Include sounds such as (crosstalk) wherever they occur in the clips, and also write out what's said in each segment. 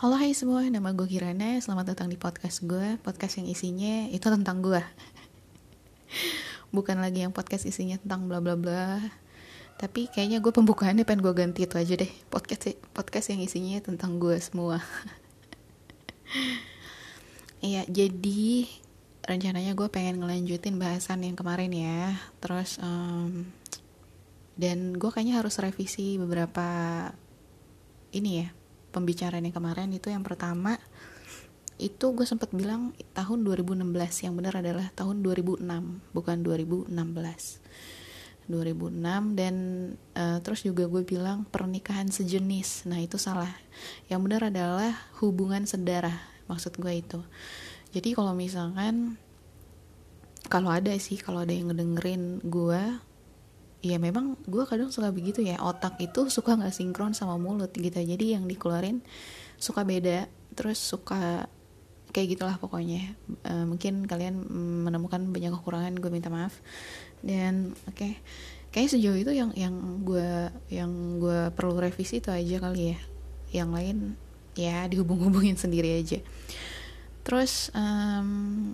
Halo hai semua, nama gue Kirana. Selamat datang di podcast gue Podcast yang isinya itu tentang gue Bukan lagi yang podcast isinya tentang bla bla bla. Tapi kayaknya gue pembukaannya pengen gue ganti itu aja deh. Podcast podcast yang isinya tentang gue semua. (laughs) Iya, jadi rencananya gue pengen ngelanjutin bahasan yang kemarin ya. Terus um, Dan gue kayaknya harus revisi beberapa ini ya pembicaraan yang kemarin itu yang pertama itu gue sempat bilang tahun 2016 yang benar adalah tahun 2006 bukan 2016 2006 dan uh, terus juga gue bilang pernikahan sejenis. Nah itu salah. Yang benar adalah hubungan sedarah maksud gue itu. Jadi kalau misalkan kalau ada sih kalau ada yang ngedengerin gue ya memang gue kadang suka begitu ya. Otak itu suka nggak sinkron sama mulut gitu. Jadi yang dikeluarin suka beda terus suka kayak gitulah pokoknya. Uh, mungkin kalian menemukan banyak kekurangan gue minta maaf. Dan oke. Okay. kayak sejauh itu yang yang gue yang gue perlu revisi itu aja kali ya. Yang lain ya dihubung-hubungin (laughs) sendiri aja. Terus um,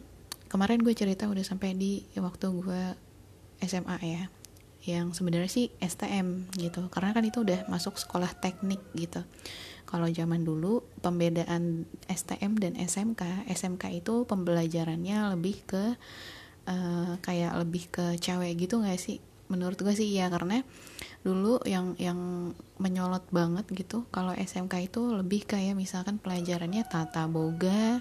kemarin gue cerita udah sampai di waktu gue SMA ya yang sebenarnya sih STM gitu. Karena kan itu udah masuk sekolah teknik gitu. Kalau zaman dulu pembedaan STM dan SMK SMK itu pembelajarannya lebih ke uh, kayak lebih ke cewek gitu gak sih? Menurut gue sih iya karena dulu yang yang menyolot banget gitu kalau SMK itu lebih kayak misalkan pelajarannya tata boga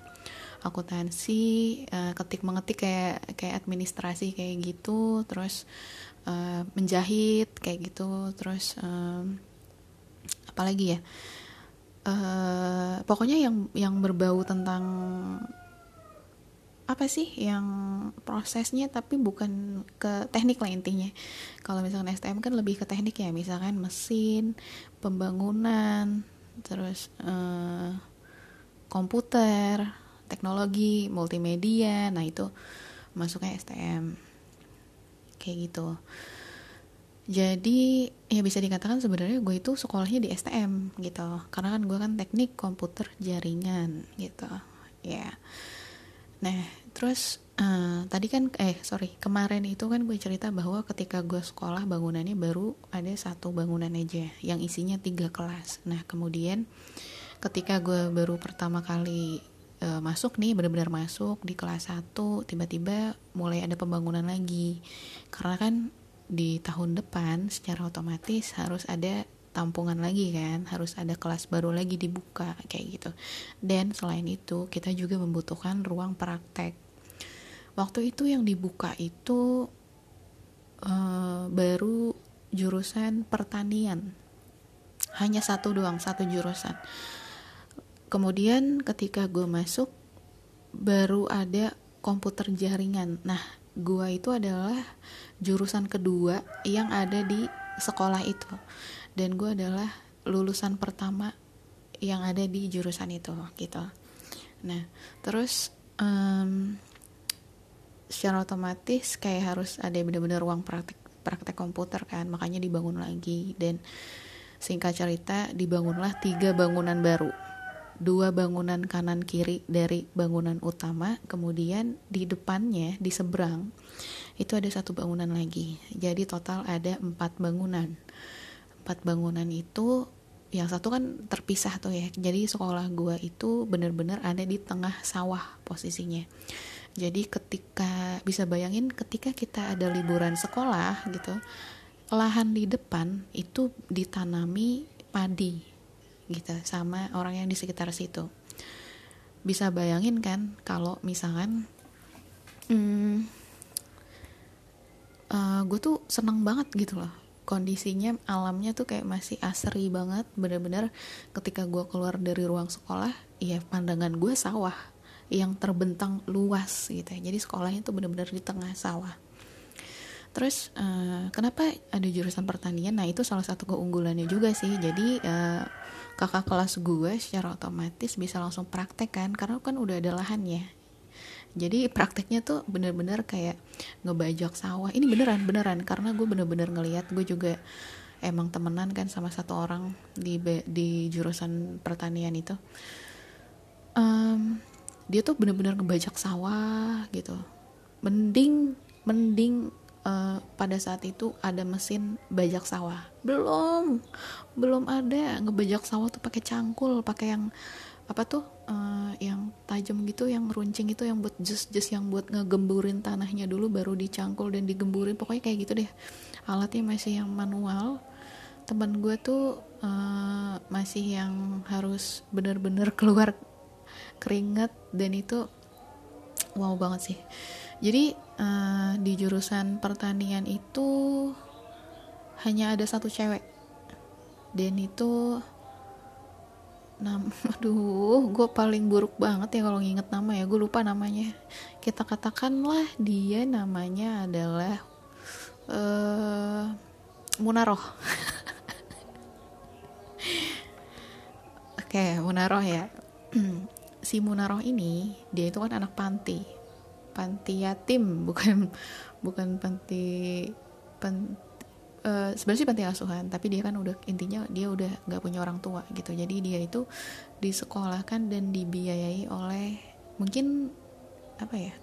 akuntansi uh, ketik mengetik kayak kayak administrasi kayak gitu terus uh, menjahit kayak gitu. Terus um, apalagi ya? Uh, pokoknya yang yang berbau tentang apa sih yang prosesnya tapi bukan ke teknik lah intinya. Kalau misalkan STM kan lebih ke teknik ya misalkan mesin pembangunan terus uh, komputer teknologi multimedia. Nah itu masuknya STM kayak gitu. Jadi ya bisa dikatakan sebenarnya gue itu sekolahnya di STM gitu. Karena kan gue kan teknik komputer jaringan gitu ya. Nah terus uh, tadi kan eh sorry kemarin itu kan gue cerita bahwa ketika gue sekolah bangunannya baru ada satu bangunan aja yang isinya tiga kelas. Nah kemudian ketika gue baru pertama kali uh, masuk nih benar-benar masuk di kelas 1 tiba-tiba mulai ada pembangunan lagi. Karena kan di tahun depan secara otomatis harus ada tampungan lagi kan harus ada kelas baru lagi dibuka kayak gitu. Dan selain itu kita juga membutuhkan ruang praktek. Waktu itu yang dibuka itu uh, baru jurusan pertanian. Hanya satu doang satu jurusan kemudian ketika gue masuk baru ada komputer jaringan. Nah gue itu adalah jurusan kedua yang ada di sekolah itu. Dan gue adalah lulusan pertama yang ada di jurusan itu gitu. Nah terus um, secara otomatis kayak harus ada benar-benar ruang praktek praktek komputer kan makanya dibangun lagi. Dan singkat cerita dibangunlah tiga bangunan baru dua bangunan kanan kiri dari bangunan utama kemudian di depannya di seberang itu ada satu bangunan lagi. Jadi total ada empat bangunan. Empat bangunan itu yang satu kan terpisah tuh ya. Jadi sekolah gua itu bener-bener ada di tengah sawah posisinya. Jadi ketika bisa bayangin ketika kita ada liburan sekolah gitu lahan di depan itu ditanami padi gitu sama orang yang di sekitar situ. Bisa bayangin kan kalau misalkan hmm, uh, eh, gue tuh seneng banget gitu loh. Kondisinya alamnya tuh kayak masih asri banget. Bener-bener ketika gue keluar dari ruang sekolah ya pandangan gue sawah. Yang terbentang luas gitu ya. Jadi sekolahnya tuh bener-bener di tengah sawah. Terus uh, kenapa ada jurusan pertanian? Nah itu salah satu keunggulannya juga sih. Jadi uh, kakak kelas gue secara otomatis bisa langsung praktek kan karena kan udah ada lahannya. Jadi prakteknya tuh bener-bener kayak ngebajak sawah. Ini beneran beneran karena gue bener-bener ngeliat gue juga emang temenan kan sama satu orang di di jurusan pertanian itu. Um, dia tuh bener-bener ngebajak sawah gitu. Mending mending uh, pada saat itu ada mesin bajak sawah. Belum. Belum ada. Ngebajak sawah tuh pakai cangkul pakai yang apa tuh uh, yang tajam gitu yang runcing itu yang buat jus-jus yang buat ngegemburin tanahnya dulu baru dicangkul dan digemburin. Pokoknya kayak gitu deh. Alatnya masih yang manual. Teman gue tuh uh, masih yang harus bener-bener (laughs) keluar keringet dan itu wow banget sih. Jadi uh, di jurusan pertanian itu hanya ada satu cewek. Dan itu nam (laughs) aduh gue paling buruk banget ya kalau nginget nama ya. Gue lupa namanya. Kita katakanlah dia namanya adalah uh, Munaroh. (laughs) Oke okay, Munaroh ya. (clears throat) Si Munaroh ini dia itu kan anak panti panti yatim bukan (laughs) bukan panti pen, uh, sebenarnya sih panti asuhan tapi dia kan udah intinya dia udah nggak punya orang tua gitu. Jadi dia itu disekolahkan dan dibiayai oleh mungkin apa ya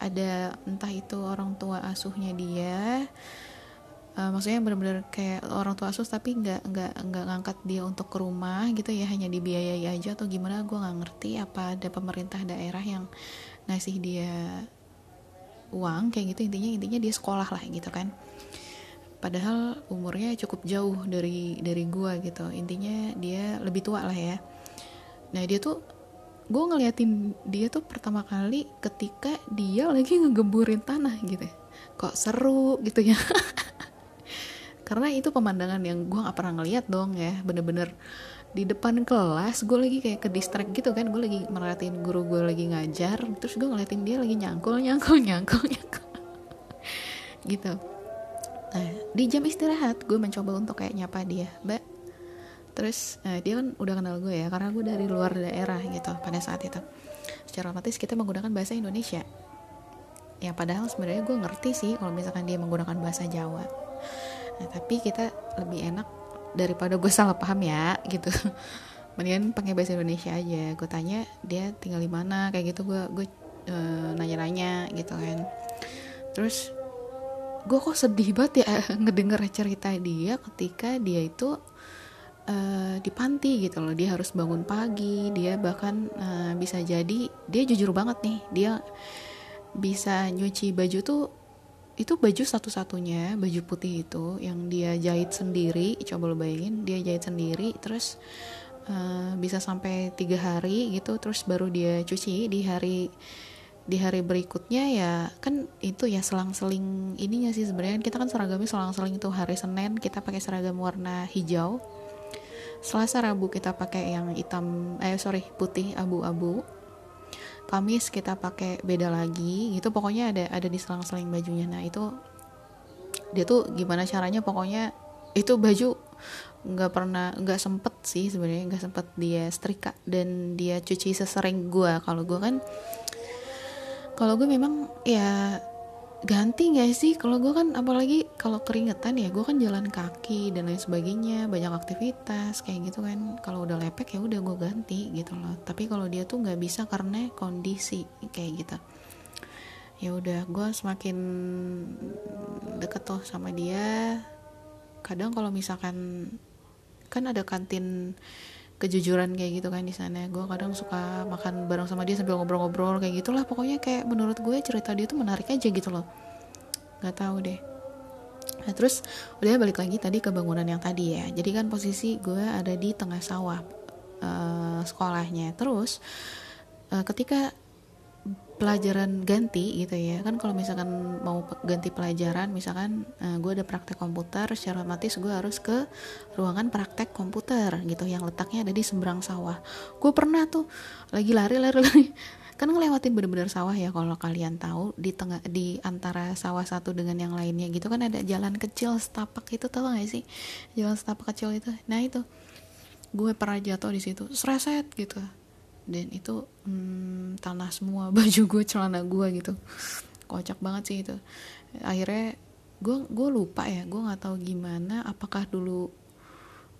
ada entah itu orang tua asuhnya dia uh, maksudnya benar-benar kayak orang tua asuh tapi nggak nggak nggak ngangkat dia untuk ke rumah gitu ya hanya dibiayai aja atau gimana gue nggak ngerti apa ada pemerintah daerah yang ngasih dia uang kayak gitu intinya intinya dia sekolah lah gitu kan. Padahal umurnya cukup jauh dari dari gua gitu. Intinya dia lebih tua lah ya. Nah dia tuh gue ngeliatin dia tuh pertama kali ketika dia lagi ngegemburin tanah gitu. Kok seru gitu ya (laughs) karena itu pemandangan yang gue gak pernah ngeliat dong ya bener-bener di depan kelas gue lagi kayak ke distract gitu kan gue lagi merhatiin guru gue lagi ngajar terus gue ngeliatin dia lagi nyangkul (laughs) nyangkul nyangkul nyangkul gitu Nah, di jam istirahat gue mencoba untuk kayak nyapa dia, Mbak. Terus nah, dia kan udah kenal gue ya, karena gue dari luar daerah gitu pada saat itu. Secara otomatis kita menggunakan bahasa Indonesia. Ya padahal sebenarnya gue ngerti sih kalau misalkan dia menggunakan bahasa Jawa. Nah, tapi kita lebih enak daripada gue salah paham ya gitu. (laughs) Mendingan pakai bahasa Indonesia aja. Gue tanya dia tinggal di mana kayak gitu gue gue uh, nanya-nanya gitu kan. Terus gue kok sedih banget ya (laughs) ngedenger cerita dia ketika dia itu uh, di panti gitu loh dia harus bangun pagi dia bahkan uh, bisa jadi dia jujur banget nih dia bisa nyuci baju tuh itu baju satu-satunya baju putih itu yang dia jahit sendiri. Coba lo bayangin dia jahit sendiri terus uh, bisa sampai tiga hari gitu terus baru dia cuci di hari di hari berikutnya ya kan itu ya selang-seling ininya sih sebenarnya. Kita kan seragamnya selang-seling itu hari Senin kita pakai seragam warna hijau. Selasa Rabu kita pakai yang hitam eh sorry putih abu-abu Kamis kita pakai beda lagi gitu. Pokoknya ada ada di selang-seling bajunya. Nah itu dia tuh gimana caranya pokoknya itu baju nggak pernah nggak sempet sih sebenarnya nggak sempet dia setrika. Dan dia cuci sesering gue kalau gue kan kalau gue memang ya ganti gak sih? Kalau gue kan apalagi kalau keringetan ya gue kan jalan kaki dan lain sebagainya banyak aktivitas kayak gitu kan. Kalau udah lepek ya udah gue ganti gitu loh. Tapi kalau dia tuh nggak bisa karena kondisi kayak gitu. Ya udah gue semakin deket tuh sama dia. Kadang kalau misalkan kan ada kantin kejujuran kayak gitu kan di sana. Gue kadang suka makan bareng sama dia sambil ngobrol-ngobrol kayak gitulah. Pokoknya kayak menurut gue cerita dia tuh menarik aja gitu loh. Nggak tahu deh. Nah terus udah balik lagi tadi ke bangunan yang tadi ya. Jadi kan posisi gue ada di tengah sawah uh, sekolahnya. Terus uh, ketika pelajaran ganti gitu ya. Kan kalau misalkan mau ganti pelajaran misalkan uh, gue ada praktek komputer secara otomatis gue harus ke ruangan praktek komputer gitu yang letaknya ada di seberang sawah. Gue pernah tuh lagi lari lari (laughs) lari. Kan ngelewatin bener-bener sawah ya kalau kalian tahu di tengah di antara sawah satu dengan yang lainnya gitu kan ada jalan kecil setapak itu tau gak sih? Jalan setapak kecil itu. Nah itu. Gue pernah jatuh di situ sreset gitu dan itu hmm, tanah semua (laughs) baju gue celana gue gitu. Kocak banget sih itu. Akhirnya gue gue lupa ya gue nggak tahu gimana apakah dulu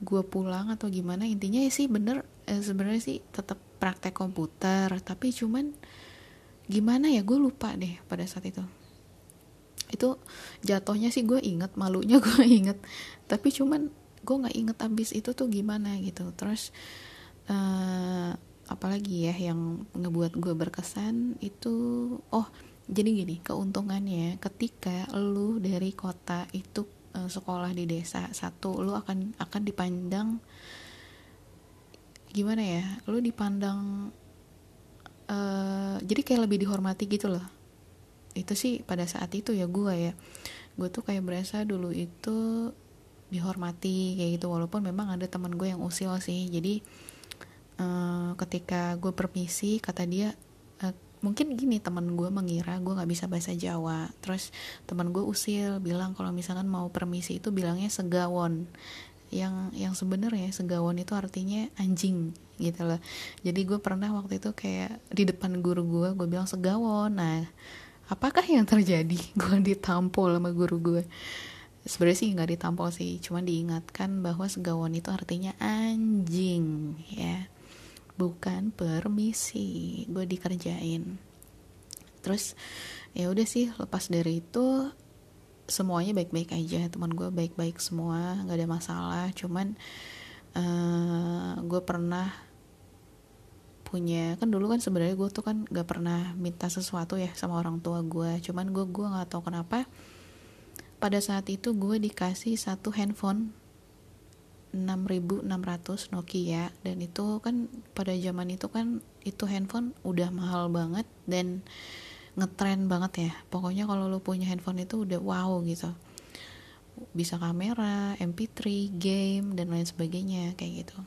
gue pulang atau gimana. Intinya ya sih bener eh, sebenarnya sih tetap praktek komputer tapi cuman gimana ya gue lupa deh pada saat itu. Itu jatuhnya sih gue inget malunya (laughs) gue inget. Tapi cuman gue nggak inget abis itu tuh gimana gitu. Terus uh, apalagi ya yang ngebuat gue berkesan itu oh jadi gini keuntungannya ketika lu dari kota itu uh, sekolah di desa satu lu akan akan dipandang gimana ya lu dipandang uh, jadi kayak lebih dihormati gitu loh. Itu sih pada saat itu ya gue ya. Gue tuh kayak berasa dulu itu dihormati kayak gitu walaupun memang ada teman gue yang usil sih. Jadi uh, ketika gue permisi kata dia uh, mungkin gini teman gue mengira gue nggak bisa bahasa Jawa. Terus teman gue usil bilang kalau misalkan mau permisi itu bilangnya segawon. Yang yang sebenarnya segawon itu artinya anjing gitu loh. Jadi gue pernah waktu itu kayak di depan guru gue gue bilang segawon. Nah apakah yang terjadi? (laughs) Gue ditampol sama guru gue. Sebenarnya sih nggak ditampol sih cuma diingatkan bahwa segawon itu artinya anjing ya bukan permisi gue dikerjain. Terus ya udah sih lepas dari itu semuanya baik-baik aja. Teman gue baik-baik semua nggak ada masalah. Cuman uh, gue pernah punya kan dulu kan sebenarnya gue tuh kan gak pernah minta sesuatu ya sama orang tua gue cuman gue gue nggak tahu kenapa pada saat itu gue dikasih satu handphone 6600 Nokia dan itu kan pada zaman itu kan itu handphone udah mahal banget dan ngetren banget ya. Pokoknya kalau lo punya handphone itu udah wow gitu. Bisa kamera, MP3, game dan lain sebagainya kayak gitu.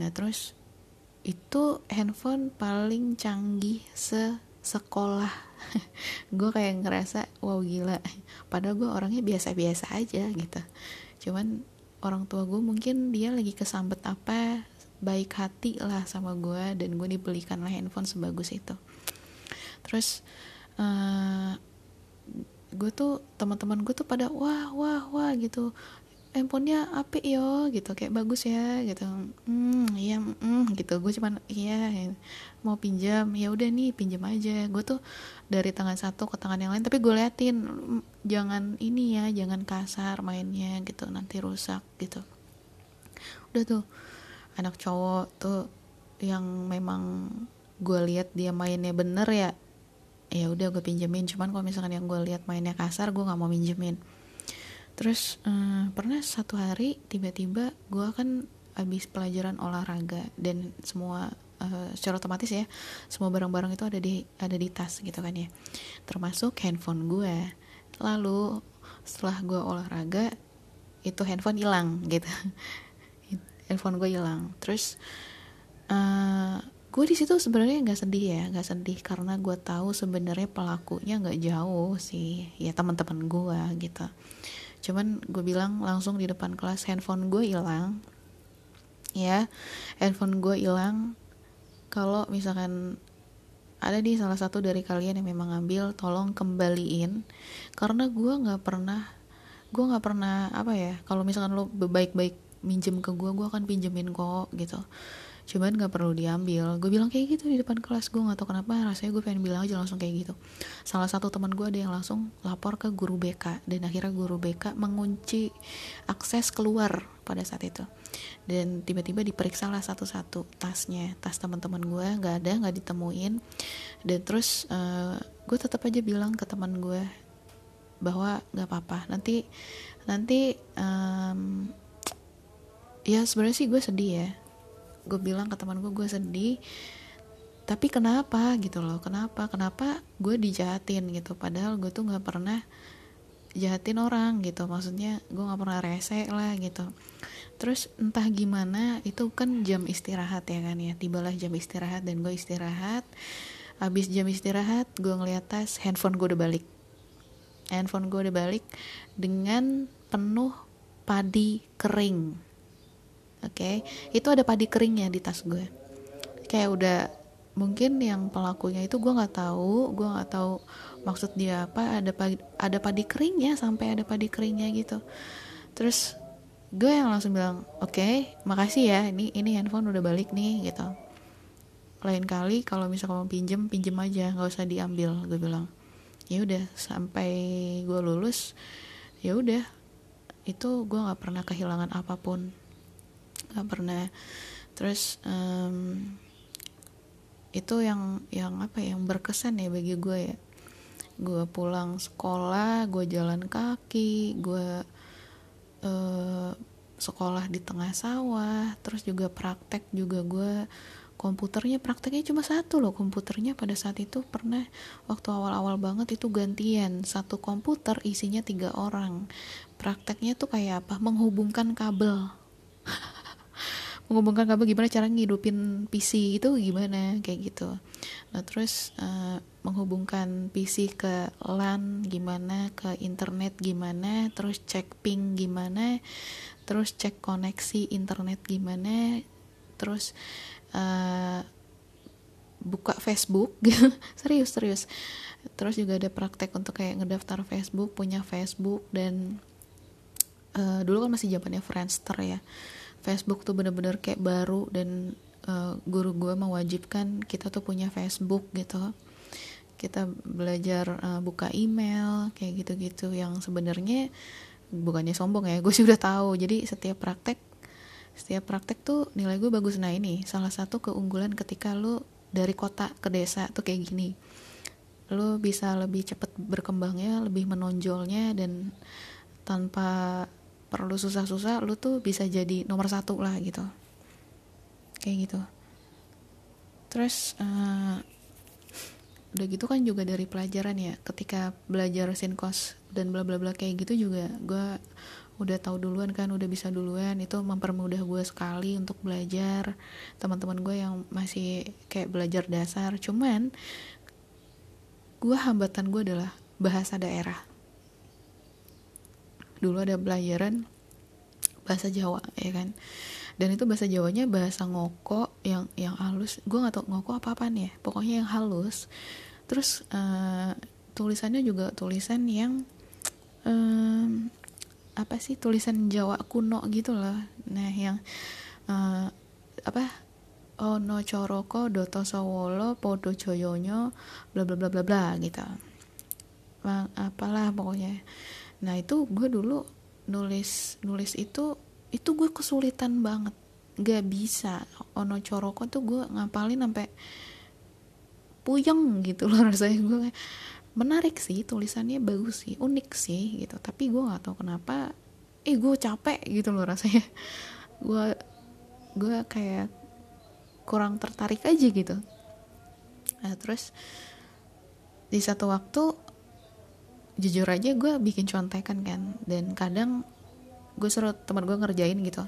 Nah terus itu handphone paling canggih se sekolah. (laughs) Gue kayak ngerasa wow gila. Padahal gue orangnya biasa-biasa aja gitu. Cuman orang tua gue mungkin dia lagi kesambet apa baik hati lah sama gue dan gue dibelikan lah handphone sebagus itu. Terus uh, gue tuh teman-teman gue tuh pada wah wah wah gitu handphonenya api yo gitu kayak bagus ya gitu. Hmm iya hmm gitu. Gue cuman iya mau pinjam ya udah nih pinjam aja. Gue tuh dari tangan satu ke tangan yang lain tapi gue liatin jangan ini ya jangan kasar mainnya gitu nanti rusak gitu. Udah tuh anak cowok tuh yang memang gue lihat dia mainnya bener ya ya udah gue pinjemin. Cuman kalau misalkan yang gue lihat mainnya kasar gue nggak mau minjemin terus uh, pernah satu hari tiba-tiba gue kan habis pelajaran olahraga dan semua uh, secara otomatis ya semua barang-barang itu ada di ada di tas gitu kan ya. Termasuk handphone gue lalu setelah gue olahraga itu handphone hilang gitu. (laughs) Handphone gue hilang. Terus uh, gue di situ sebenarnya nggak sedih ya nggak sedih karena gue tahu sebenarnya pelakunya nggak jauh sih ya teman-teman gue gitu cuman gue bilang langsung di depan kelas handphone gue hilang. Ya handphone gue hilang. Kalau misalkan ada di salah satu dari kalian yang memang ngambil tolong kembaliin. Karena gue nggak pernah gue nggak pernah apa ya kalau misalkan lo baik-baik minjem ke gue gue akan pinjemin kok gitu cuman gak perlu diambil. Gue bilang kayak gitu di depan kelas gue gak tau kenapa rasanya gue pengen bilang aja langsung kayak gitu. Salah satu teman gue ada yang langsung lapor ke guru BK dan akhirnya guru BK mengunci akses keluar pada saat itu. Dan tiba-tiba diperiksa lah satu-satu tasnya. Tas teman-teman gue nggak ada nggak ditemuin. Dan terus uh, gue tetap aja bilang ke teman gue bahwa nggak apa-apa. Nanti nanti um, ya sebenarnya sih gue sedih ya gue bilang ke teman gue gue sedih. Tapi kenapa gitu loh kenapa kenapa gue dijahatin gitu? Padahal gue tuh nggak pernah jahatin orang gitu. Maksudnya gue nggak pernah rese lah gitu. Terus entah gimana itu kan jam istirahat ya kan ya. Tibalah jam istirahat dan gue istirahat. Habis jam istirahat gue ngeliat tas handphone gue udah balik. Handphone gue udah balik dengan penuh padi kering oke? Okay? itu ada padi keringnya di tas gue. Kayak udah mungkin yang pelakunya itu gue nggak tahu gue nggak tahu maksud dia apa ada padi ada padi keringnya sampai ada padi keringnya gitu. Terus gue yang langsung bilang oke okay, makasih ya ini ini handphone udah balik nih gitu. Lain kali kalau misalnya kamu pinjem pinjem aja nggak usah diambil gue bilang. Ya udah sampai gue lulus ya udah. Itu gue nggak pernah kehilangan apa pun nggak pernah. Terus um, itu yang yang apa ya, yang berkesan ya bagi gue ya. Gue pulang sekolah gue jalan kaki gue uh, sekolah di tengah sawah terus juga praktek juga gue komputernya prakteknya cuma satu loh. Komputernya pada saat itu pernah waktu awal-awal banget itu gantian. Satu komputer isinya tiga orang. Prakteknya tuh kayak apa? Menghubungkan kabel (laughs) menghubungkan kabel gimana cara ngidupin PC itu gimana kayak gitu. Nah terus uh, menghubungkan PC ke LAN gimana ke internet gimana terus cek ping gimana terus cek koneksi internet gimana terus uh, buka Facebook. (laughs) Serius serius. Terus juga ada praktek untuk kayak ngedaftar Facebook punya Facebook dan uh, dulu kan masih zamannya Friendster ya Facebook tuh bener-bener kayak baru dan uh, guru gue mewajibkan kita tuh punya Facebook gitu. Kita belajar uh, buka email kayak gitu-gitu yang sebenarnya bukannya sombong ya (laughs) gue sudah tahu. Jadi setiap praktek setiap praktek tuh nilai gue bagus. Nah ini salah satu keunggulan ketika lo dari kota ke desa tuh kayak gini. Lo bisa lebih cepet berkembangnya lebih menonjolnya dan tanpa perlu susah-susah lo tuh bisa jadi nomor satu lah gitu. Kayak gitu. Terus uh, udah gitu kan juga dari pelajaran ya ketika belajar sinkos dan bla bla bla kayak gitu juga gue udah tahu duluan kan udah bisa duluan. Itu mempermudah gue sekali untuk belajar. Teman-teman gue yang masih kayak belajar dasar cuman gue hambatan gue adalah bahasa daerah dulu ada pelajaran bahasa Jawa ya kan? Dan itu bahasa Jawanya bahasa ngoko yang yang halus. Gue nggak tau ngoko apa apaan ya pokoknya yang halus. Terus uh, tulisannya juga tulisan yang um, apa sih tulisan Jawa kuno gitu loh nah yang uh, apa ono coroko doto sawolo podo joyonyo bla bla bla bla bla gitu. Apalah pokoknya nah itu gue dulu nulis nulis itu itu gue kesulitan banget. Gak bisa. Ono coroko tuh gue ngapalin sampai puyeng gitu loh (laughs) rasanya. Gue menarik sih tulisannya bagus sih unik sih gitu. Tapi gue nggak tahu kenapa eh gue capek gitu loh rasanya. (laughs) Gue gue kayak kurang tertarik aja gitu. Nah terus di satu waktu jujur aja gue bikin contekan kan dan kadang gue suruh teman gue ngerjain gitu.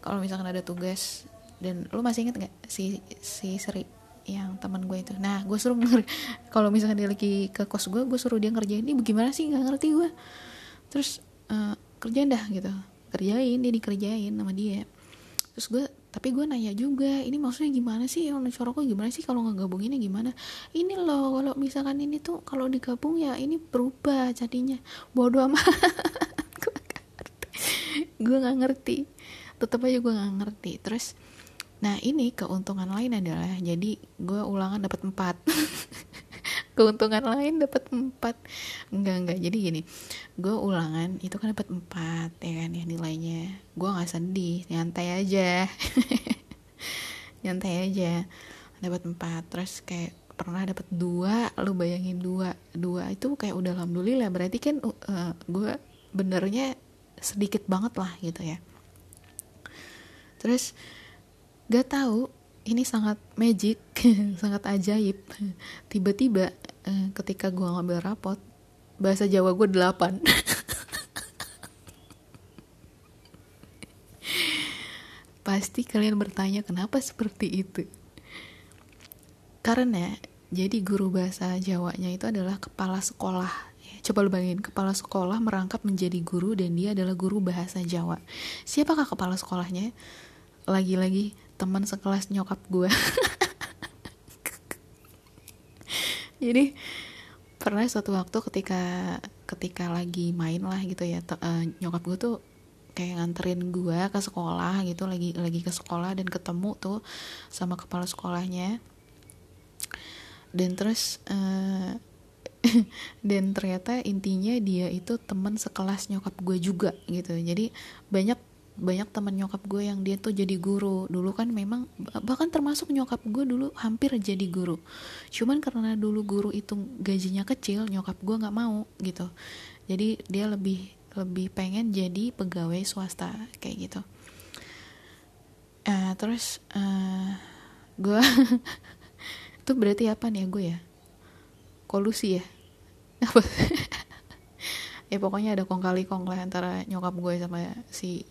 Kalau misalkan ada tugas dan lu masih inget nggak si si Sri yang teman gue itu? Nah gue suruh (laughs) kalau misalkan dia lagi ke kos gue gue suruh dia ngerjain ini bagaimana sih? Nggak ngerti gue terus uh, kerjain dah gitu. Kerjain dia dikerjain sama dia. Terus gue tapi gue nanya juga ini maksudnya gimana sih? Yang coroko gimana sih? Kalau nggak gabunginnya gimana? Ini loh kalau misalkan ini tuh kalau digabung ya ini berubah jadinya. Bodoh amat. (laughs) Gue nggak ngerti. Tetap aja gue nggak ngerti. Terus Nah ini keuntungan lain adalah jadi gue ulangan dapat 4 (laughs) keuntungan lain dapat 4 enggak enggak. Jadi gini gue ulangan itu kan dapat 4 ya kan ya nilainya. Gue nggak sedih nyantai aja. (laughs) Nyantai aja. Dapat 4 terus kayak pernah dapat dua lu bayangin dua. Dua itu kayak udah alhamdulillah. Berarti kan uh, gue benernya sedikit banget lah gitu ya. Terus gak tahu ini sangat magic (laughs) sangat ajaib. Tiba-tiba eh, ketika gue ngambil rapot bahasa Jawa gue delapan (laughs) pasti kalian bertanya kenapa seperti itu karena jadi guru bahasa Jawanya itu adalah kepala sekolah Coba lu bayangin, kepala sekolah merangkap menjadi guru dan dia adalah guru bahasa Jawa. Siapakah kepala sekolahnya? Lagi-lagi teman sekelas nyokap gue (laughs) jadi pernah suatu waktu ketika ketika lagi main lah gitu ya uh, nyokap gue tuh kayak nganterin gue ke sekolah gitu lagi lagi ke sekolah dan ketemu tuh sama kepala sekolahnya. Dan terus uh, (laughs) dan ternyata intinya dia itu teman sekelas nyokap gue juga gitu. Jadi banyak banyak teman nyokap gue yang dia tuh jadi guru. Dulu kan memang bahkan termasuk nyokap gue dulu hampir jadi guru. Cuman karena dulu guru itu gajinya kecil nyokap gue nggak mau gitu. Jadi dia lebih lebih pengen jadi pegawai swasta kayak gitu. Uh, terus uh, eh, gue (laughs) itu berarti apa nih ya gue ya? Kolusi ya? (laughs) Apa? Ya pokoknya ada kong kali kong lah antara nyokap gue sama si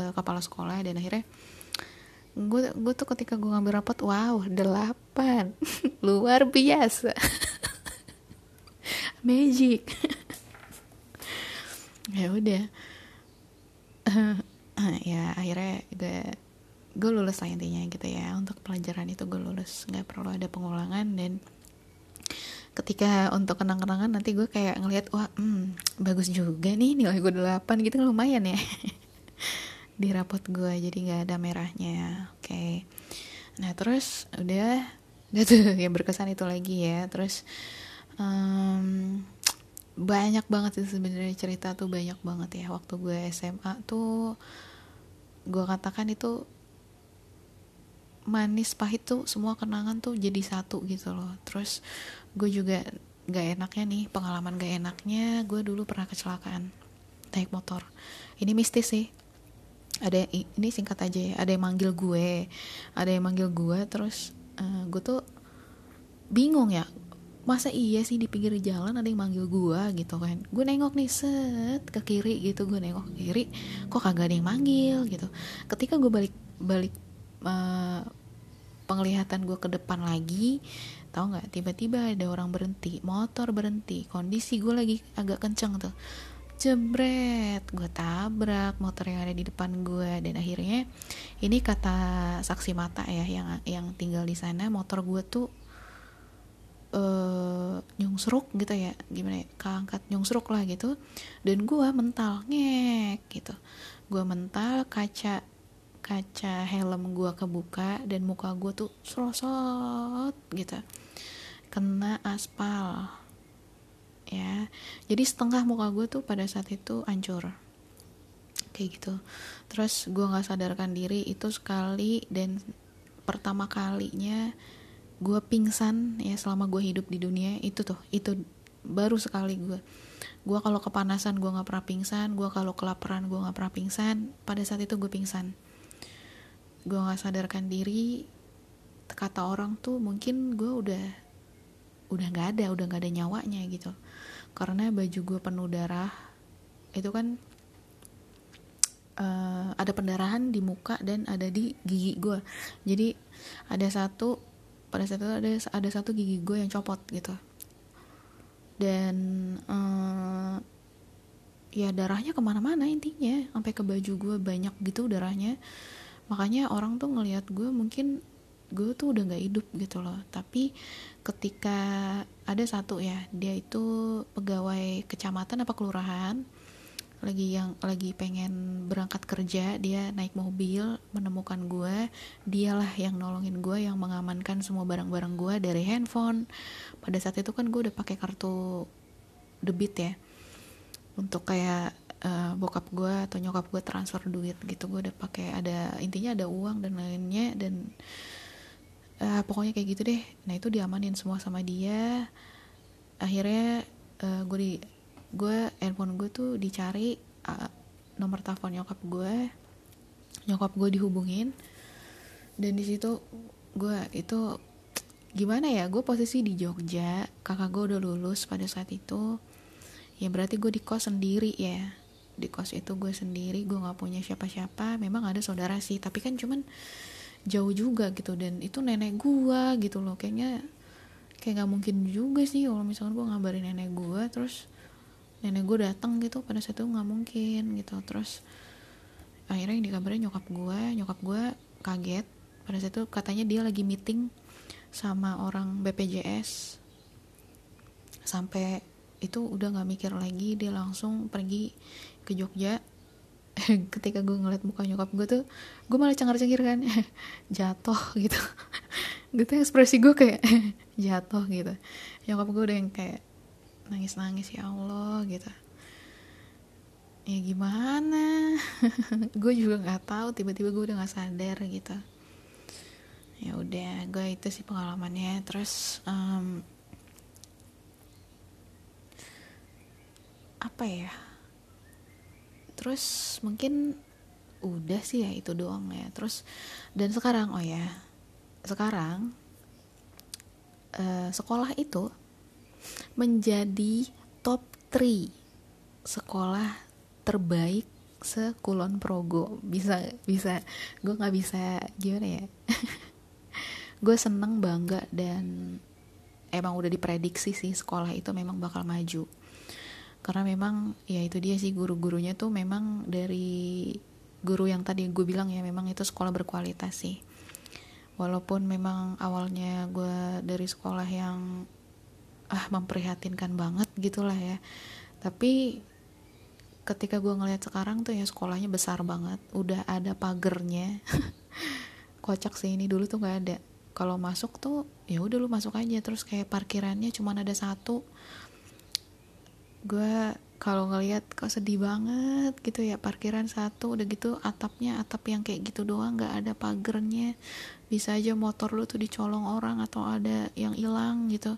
uh, kepala sekolah dan akhirnya gue gue tuh ketika gue ngambil rapot wow delapan. (laughs) Luar biasa. (laughs) Magic. (laughs) Ya udah. Ya akhirnya gue gue lulus lah intinya gitu ya. Untuk pelajaran itu gue lulus. Nggak perlu ada pengulangan dan ketika untuk kenang-kenangan nanti gue kayak ngelihat wah hmm, bagus juga nih nilai gue delapan gitu. Lumayan ya di rapot gue jadi nggak ada merahnya. Oke. Okay. nah terus udah udah tuh (laughs) yang berkesan itu lagi ya. Terus um, banyak banget sih sebenarnya cerita tuh banyak banget ya. Waktu gue SMA tuh gue katakan itu manis pahit tuh semua kenangan tuh jadi satu gitu loh. Terus gue juga gak enaknya nih pengalaman gak enaknya gue dulu pernah kecelakaan naik motor. Ini mistis sih ada ini singkat aja ya. Ada yang manggil gue ada yang manggil gue terus uh, gue tuh bingung ya masa iya sih di pinggir jalan ada yang manggil gue gitu kan. Gue nengok nih set ke kiri gitu gue nengok ke kiri kok kagak ada yang manggil gitu. Ketika gue balik balik uh, penglihatan gue ke depan lagi tahu nggak tiba-tiba ada orang berhenti motor berhenti kondisi gue lagi agak kenceng tuh jebret. Gue tabrak motor yang ada di depan gue dan akhirnya ini kata saksi mata ya yang yang tinggal di sana motor gue tuh uh, nyungsruk gitu ya. Gimana ya? Keangkat nyungsruk lah gitu. Dan gue mental ngek gitu. Gue mental kaca kaca helm gue kebuka dan muka gue tuh serosot gitu. Kena aspal ya. Jadi setengah muka gue tuh pada saat itu hancur. Kayak gitu. Terus gue nggak sadarkan diri itu sekali dan pertama kalinya gue pingsan ya selama gue hidup di dunia itu tuh itu baru sekali gue. Gue kalau kepanasan gue nggak pernah pingsan gue kalau kelaparan gue nggak pernah pingsan pada saat itu gue pingsan. Gue nggak sadarkan diri kata orang tuh mungkin gue udah udah nggak ada udah nggak ada nyawanya gitu karena baju gue penuh darah itu kan uh, ada pendarahan di muka dan ada di gigi gue jadi ada satu pada saat itu ada ada satu gigi gue yang copot gitu. Dan uh, ya darahnya ke mana-mana intinya sampai ke baju gue banyak gitu darahnya. Makanya orang tuh ngelihat gue mungkin gue tuh udah nggak hidup gitu loh. Tapi ketika ada satu ya dia itu pegawai kecamatan apa kelurahan lagi yang lagi pengen berangkat kerja dia naik mobil menemukan gue dialah yang nolongin gue yang mengamankan semua barang-barang gue dari handphone. Pada saat itu kan gue udah pakai kartu debit ya untuk kayak uh, bokap gue atau nyokap gue transfer duit gitu. Gue udah pakai ada intinya ada uang dan lainnya dan uh, pokoknya kayak gitu deh. Nah itu diamanin semua sama dia. Akhirnya uh, gue di gue handphone gue tuh dicari uh, nomor telepon nyokap gue nyokap gue dihubungin. Dan di situ gue itu gimana ya gue posisi di Jogja. Kakak gue udah lulus pada saat itu. Ya berarti gue di kos sendiri ya. Di kos itu gue sendiri gue nggak punya siapa-siapa. Memang ada saudara sih tapi kan cuman jauh juga gitu. Dan itu nenek gua gitu loh. Kayaknya kayak nggak mungkin juga sih kalau misalkan gua ngabarin nenek gua terus nenek gua datang gitu pada saat itu nggak mungkin gitu. Terus akhirnya yang dikabarin nyokap gua nyokap gua kaget. Pada saat itu katanya dia lagi meeting sama orang BPJS sampai itu udah nggak mikir lagi dia langsung pergi ke Jogja (laughs) ketika gue ngeliat muka nyokap gue tuh gue malah cengar-cengir kan. (laughs) Jatuh gitu. (laughs) Gitu ekspresi gue kayak jatuh gitu. Nyokap gue udah yang kayak nangis-nangis ya Allah gitu. Ya gimana? Gue juga nggak tahu tiba-tiba gue udah nggak sadar gitu. Ya udah gue itu sih pengalamannya. Terus um, apa ya terus mungkin udah sih ya itu doang ya. Terus dan sekarang oh ya sekarang uh, sekolah itu menjadi top 3 sekolah terbaik sekulon progo. Bisa bisa gue nggak bisa gimana ya? (laughs) Gue seneng bangga dan emang udah diprediksi sih sekolah itu memang bakal maju karena memang ya itu dia sih guru-gurunya tuh memang dari guru yang tadi gue bilang ya memang itu sekolah berkualitas sih. Walaupun memang awalnya gue dari sekolah yang ah memprihatinkan banget gitulah ya. Tapi ketika gue ngeliat sekarang tuh ya sekolahnya besar banget udah ada pagernya. (laughs) Kocak sih ini dulu tuh nggak ada. Kalau masuk tuh ya udah lu masuk aja. Terus kayak parkirannya cuma ada satu gue kalau ngeliat kok sedih banget gitu ya parkiran satu udah gitu atapnya atap yang kayak gitu doang nggak ada pagernya. Bisa aja motor lu tuh dicolong orang atau ada yang hilang gitu.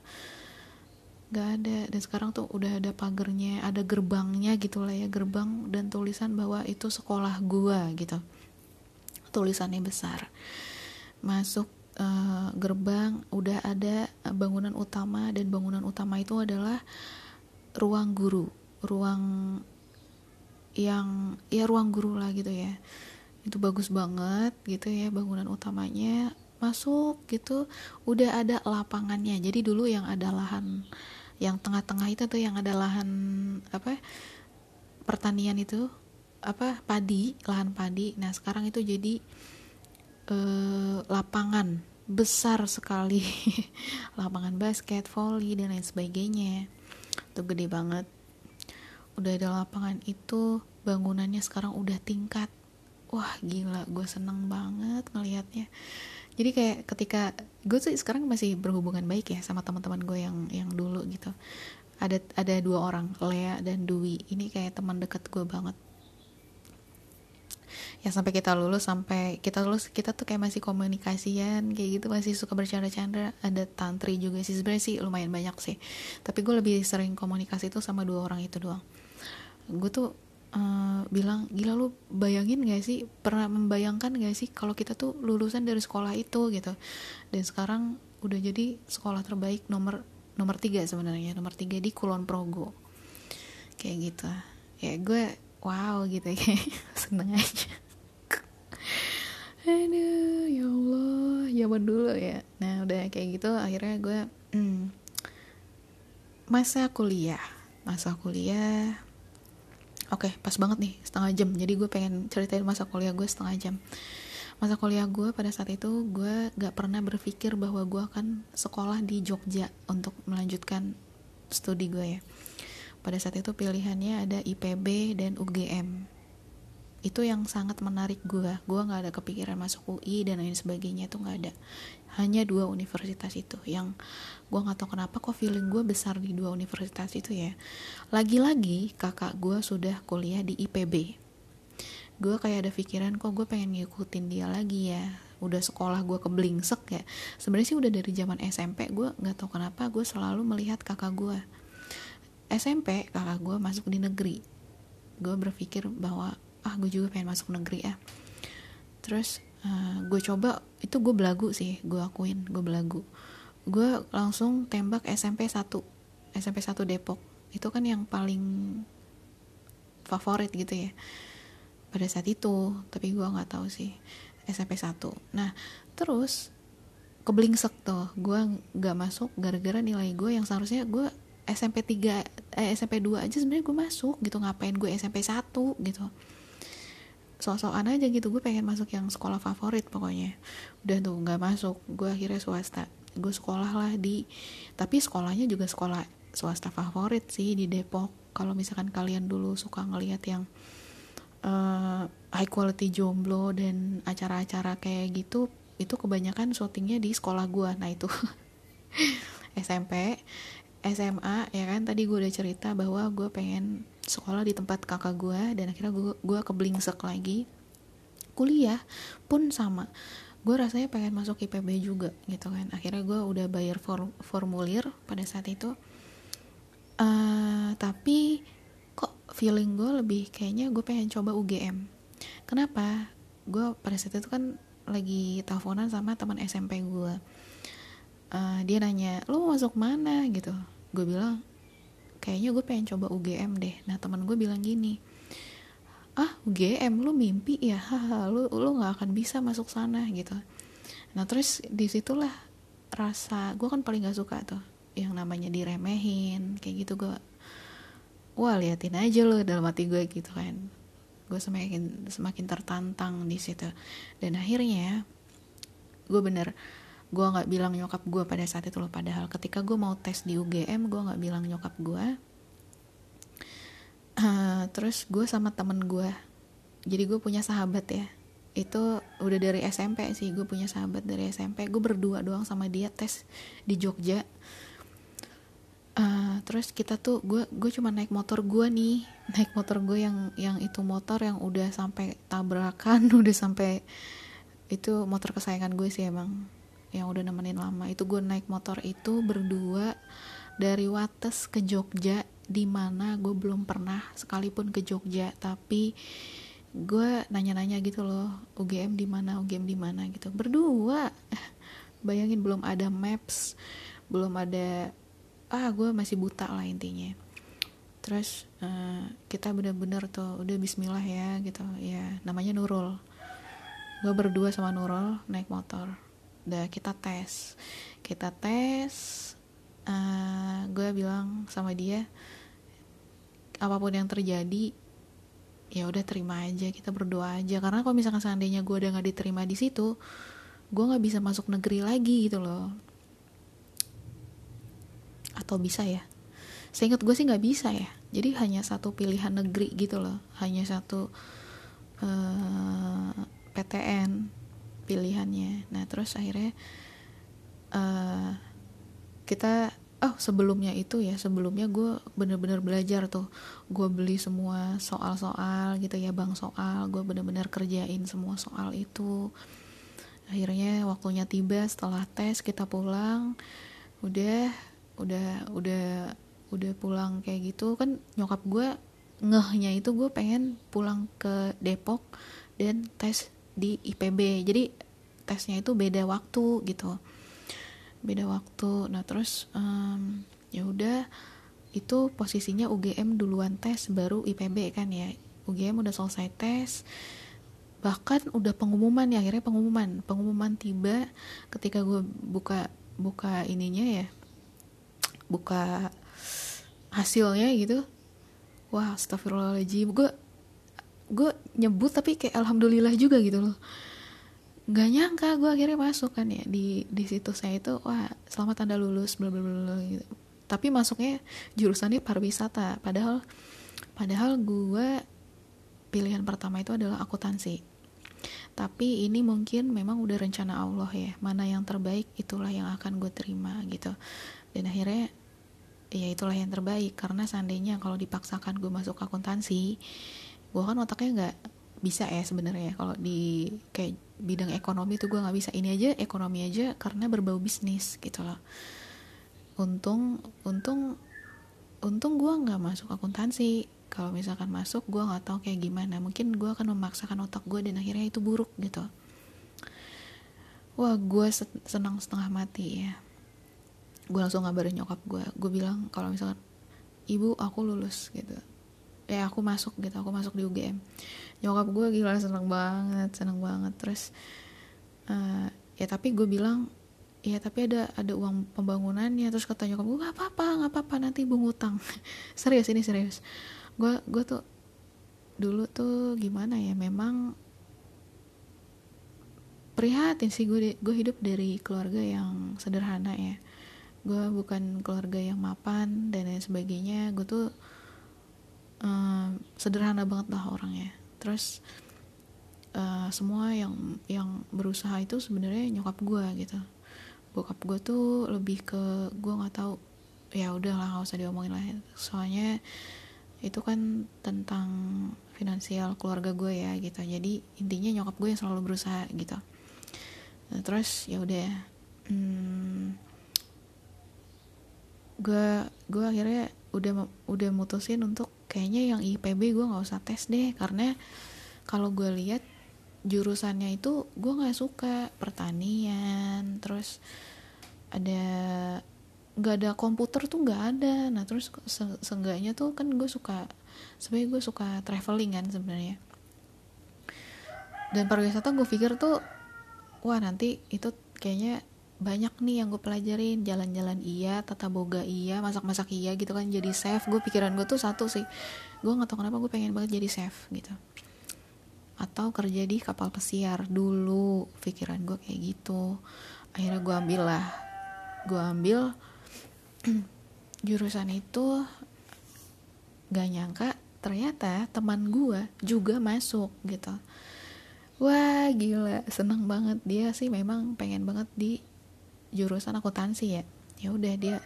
Nggak ada. Dan sekarang tuh udah ada pagernya ada gerbangnya gitu lah ya gerbang dan tulisan bahwa itu sekolah gua gitu. Tulisannya besar. Masuk uh, gerbang udah ada bangunan utama dan bangunan utama itu adalah ruang guru ruang yang ya ruang guru lah gitu ya. Itu bagus banget gitu ya bangunan utamanya masuk gitu udah ada lapangannya. Jadi dulu yang ada lahan yang tengah-tengah itu tuh yang ada lahan apa pertanian itu apa padi lahan padi. Nah sekarang itu jadi eh, lapangan besar sekali. (laughs) Lapangan basket volley dan lain sebagainya tuh gede banget. Udah ada lapangan itu bangunannya sekarang udah tingkat. Wah gila gue seneng banget ngelihatnya. Jadi kayak ketika gue tuh sekarang masih berhubungan baik ya sama teman-teman gue yang yang dulu gitu. Ada ada dua orang Lea dan Dwi. Ini kayak teman dekat gue banget ya sampai kita lulus sampai kita lulus kita tuh kayak masih komunikasian kayak gitu masih suka bercanda-canda. Ada tantri juga sih sebenarnya sih lumayan banyak sih. Tapi gue lebih sering komunikasi tuh sama dua orang itu doang. Gue tuh uh, bilang gila lu bayangin gak sih pernah membayangkan gak sih kalau kita tuh lulusan dari sekolah itu gitu. Dan sekarang udah jadi sekolah terbaik nomor nomor tiga sebenarnya nomor tiga di Kulon Progo. Kayak gitu. Ya gue wow gitu (laughs) ya seneng aja aduh ya Allah. Zaman dulu ya. Nah udah kayak gitu akhirnya gue hmm, masa kuliah. Masa kuliah. Oke okay, pas banget nih setengah jam. Jadi gue pengen ceritain masa kuliah gue setengah jam. Masa kuliah gue pada saat itu gue gak pernah berpikir bahwa gue akan sekolah di Jogja untuk melanjutkan studi gue ya. Pada saat itu pilihannya ada IPB dan UGM itu yang sangat menarik gue gue nggak ada kepikiran masuk UI dan lain sebagainya itu nggak ada. Hanya dua universitas itu yang gue nggak tahu kenapa kok feeling gue besar di dua universitas itu ya. Lagi-lagi kakak gue sudah kuliah di IPB gue kayak ada pikiran kok gue pengen ngikutin dia lagi ya? Udah sekolah gue keblingsek ya? Sebenarnya sih udah dari zaman SMP gue nggak tahu kenapa gue selalu melihat kakak gue SMP kakak gue masuk di negeri. Gue berpikir bahwa ah gue juga pengen masuk negeri ya. Terus uh, gue coba itu gue belagu sih gue akuin gue belagu. Gue langsung tembak SMP 1 SMP 1 Depok. Itu kan yang paling favorit gitu ya pada saat itu. Tapi gue nggak tahu sih SMP 1 nah terus keblingsek tuh gue nggak masuk gara-gara nilai gue yang seharusnya gue SMP 3 eh, SMP 2 aja sebenarnya gue masuk gitu ngapain gue SMP 1 gitu sok-sokan aja gitu. Gue pengen masuk yang sekolah favorit pokoknya. Udah tuh nggak masuk. Gue akhirnya swasta. Gue sekolah lah di tapi sekolahnya juga sekolah swasta favorit sih di Depok. Kalau misalkan kalian dulu suka ngelihat yang uh, high quality jomblo dan acara-acara kayak gitu itu kebanyakan syutingnya di sekolah gue. Nah itu. (laughs) SMP SMA ya kan? Tadi gue udah cerita bahwa gue pengen sekolah di tempat kakak gue dan akhirnya gue gue keblingsek lagi. Kuliah pun sama. Gue rasanya pengen masuk IPB juga gitu kan. Akhirnya gue udah bayar for, formulir pada saat itu. Uh, tapi kok feeling gue lebih kayaknya gue pengen coba UGM kenapa? Gue pada saat itu kan lagi teleponan sama teman SMP gue uh, dia nanya lu mau masuk mana? Gitu. Gue bilang kayaknya gue pengen coba UGM deh. Nah teman gue bilang gini ah UGM lu mimpi ya? Haha lu lu nggak akan bisa masuk sana gitu. Nah terus di situlah rasa gue kan paling gak suka tuh yang namanya diremehin kayak gitu. Gue wah liatin aja lo dalam hati gue gitu kan. Gue semakin semakin tertantang di situ. Dan akhirnya gue bener gue nggak bilang nyokap gue pada saat itu loh. Padahal ketika gue mau tes di UGM gue nggak bilang nyokap gue (clears throat) uh, terus gue sama temen gue jadi gue punya sahabat ya. Itu udah dari SMP sih gue punya sahabat dari SMP gue berdua doang sama dia tes di Jogja. Uh, terus kita tuh gue gue cuma naik motor gue nih. (laughs) Naik motor gue yang yang itu motor yang udah sampai tabrakan (laughs) udah sampai itu motor kesayangan gue sih emang yang udah nemenin lama. Itu gue naik motor itu berdua dari Wates ke Jogja di mana gue belum pernah sekalipun ke Jogja. Tapi gue nanya-nanya gitu loh UGM di mana UGM di mana gitu. Berdua. (laughs) Bayangin belum ada maps belum ada ah gue masih buta lah intinya. Terus uh, kita bener-bener tuh udah Bismillah ya gitu. Ya namanya Nurul. Gue berdua sama Nurul naik motor udah kita tes. Kita tes uh, gue bilang sama dia apa pun yang terjadi ya udah terima aja kita berdoa aja. Karena kalau misalkan seandainya gue udah nggak diterima di situ gue nggak bisa masuk negeri lagi gitu loh. Atau bisa ya? Seingat gue sih nggak bisa ya. Jadi hanya satu pilihan negeri gitu loh. Hanya satu uh, eh, PTN pilihannya. Nah terus akhirnya uh, kita oh sebelumnya itu ya sebelumnya gue bener-bener belajar tuh. Gue beli semua soal-soal gitu ya bang soal gue bener-bener kerjain semua soal itu. Akhirnya waktunya tiba setelah tes kita pulang udah udah udah udah pulang kayak gitu. Kan nyokap gue ngehnya itu gue pengen pulang ke Depok dan tes di IPB jadi tesnya itu beda waktu gitu. Beda waktu. Nah terus um, ya udah itu posisinya UGM duluan tes baru IPB kan ya. UGM udah selesai tes bahkan udah pengumuman ya akhirnya pengumuman. Pengumuman tiba ketika gue buka buka ininya ya buka hasilnya gitu. Wah astagfirullahaladzim. Gue gue nyebut tapi kayak alhamdulillah juga gitu loh nggak nyangka gue akhirnya masuk kan ya. Di di situ saya itu wah selamat anda lulus bla bla bla gitu. Tapi masuknya jurusannya pariwisata. Padahal padahal gue pilihan pertama itu adalah akuntansi. Tapi ini mungkin memang udah rencana Allah ya. Mana yang terbaik itulah yang akan gue terima gitu. Dan akhirnya ya itulah yang terbaik. Karena seandainya kalau dipaksakan gue masuk akuntansi gue kan otaknya nggak bisa ya sebenarnya. Kalau di kayak bidang ekonomi tuh gue nggak bisa. Ini aja ekonomi aja karena berbau bisnis gitu loh. Untung untung untung gue nggak masuk akuntansi. Kalau misalkan masuk gue nggak tahu kayak gimana. Mungkin gue akan memaksakan otak gue dan akhirnya itu buruk gitu. Wah gue senang setengah mati ya. Gue langsung ngabarin nyokap gue gue bilang kalau misalkan ibu aku lulus gitu ya aku masuk gitu aku masuk di UGM nyokap gue gila seneng banget seneng banget. Terus uh, ya tapi gue bilang ya tapi ada ada uang pembangunannya. Terus kata nyokap gue nggak apa-apa nggak apa-apa nanti ibu ngutang. (laughs) Serius ini serius. Gue gue tuh dulu tuh gimana ya memang prihatin sih gue gue hidup dari keluarga yang sederhana ya. Gue bukan keluarga yang mapan dan lain sebagainya. Gue tuh um, sederhana banget lah orangnya. Terus uh, semua yang yang berusaha itu sebenarnya nyokap gue gitu. Bokap gue tuh lebih ke gue nggak tahu ya udahlah nggak usah diomongin lah. Soalnya itu kan tentang finansial keluarga gue ya gitu. Jadi intinya nyokap gue yang selalu berusaha gitu. Nah, terus ya udah hmm, gue gue akhirnya udah udah mutusin untuk kayaknya yang IPB gue nggak usah tes deh karena kalau gue lihat jurusannya itu gue nggak suka. Pertanian terus ada nggak ada komputer tuh nggak ada. Nah terus se seenggaknya tuh kan gue suka sebenarnya gue suka traveling kan sebenarnya. Dan pariwisata gue pikir tuh wah nanti itu kayaknya banyak nih yang gue pelajarin. Jalan-jalan iya tata boga iya masak-masak iya gitu kan jadi chef. Gue pikiran gue tuh satu sih. Gue nggak tahu kenapa gue pengen banget jadi chef gitu. Atau kerja di kapal pesiar. Dulu pikiran gue kayak gitu. Akhirnya gue ambil lah. Gue ambil (clears throat) jurusan itu gak nyangka ternyata teman gue juga masuk gitu. Wah gila. Seneng banget. Dia sih memang pengen banget di jurusan akuntansi ya. Ya udah dia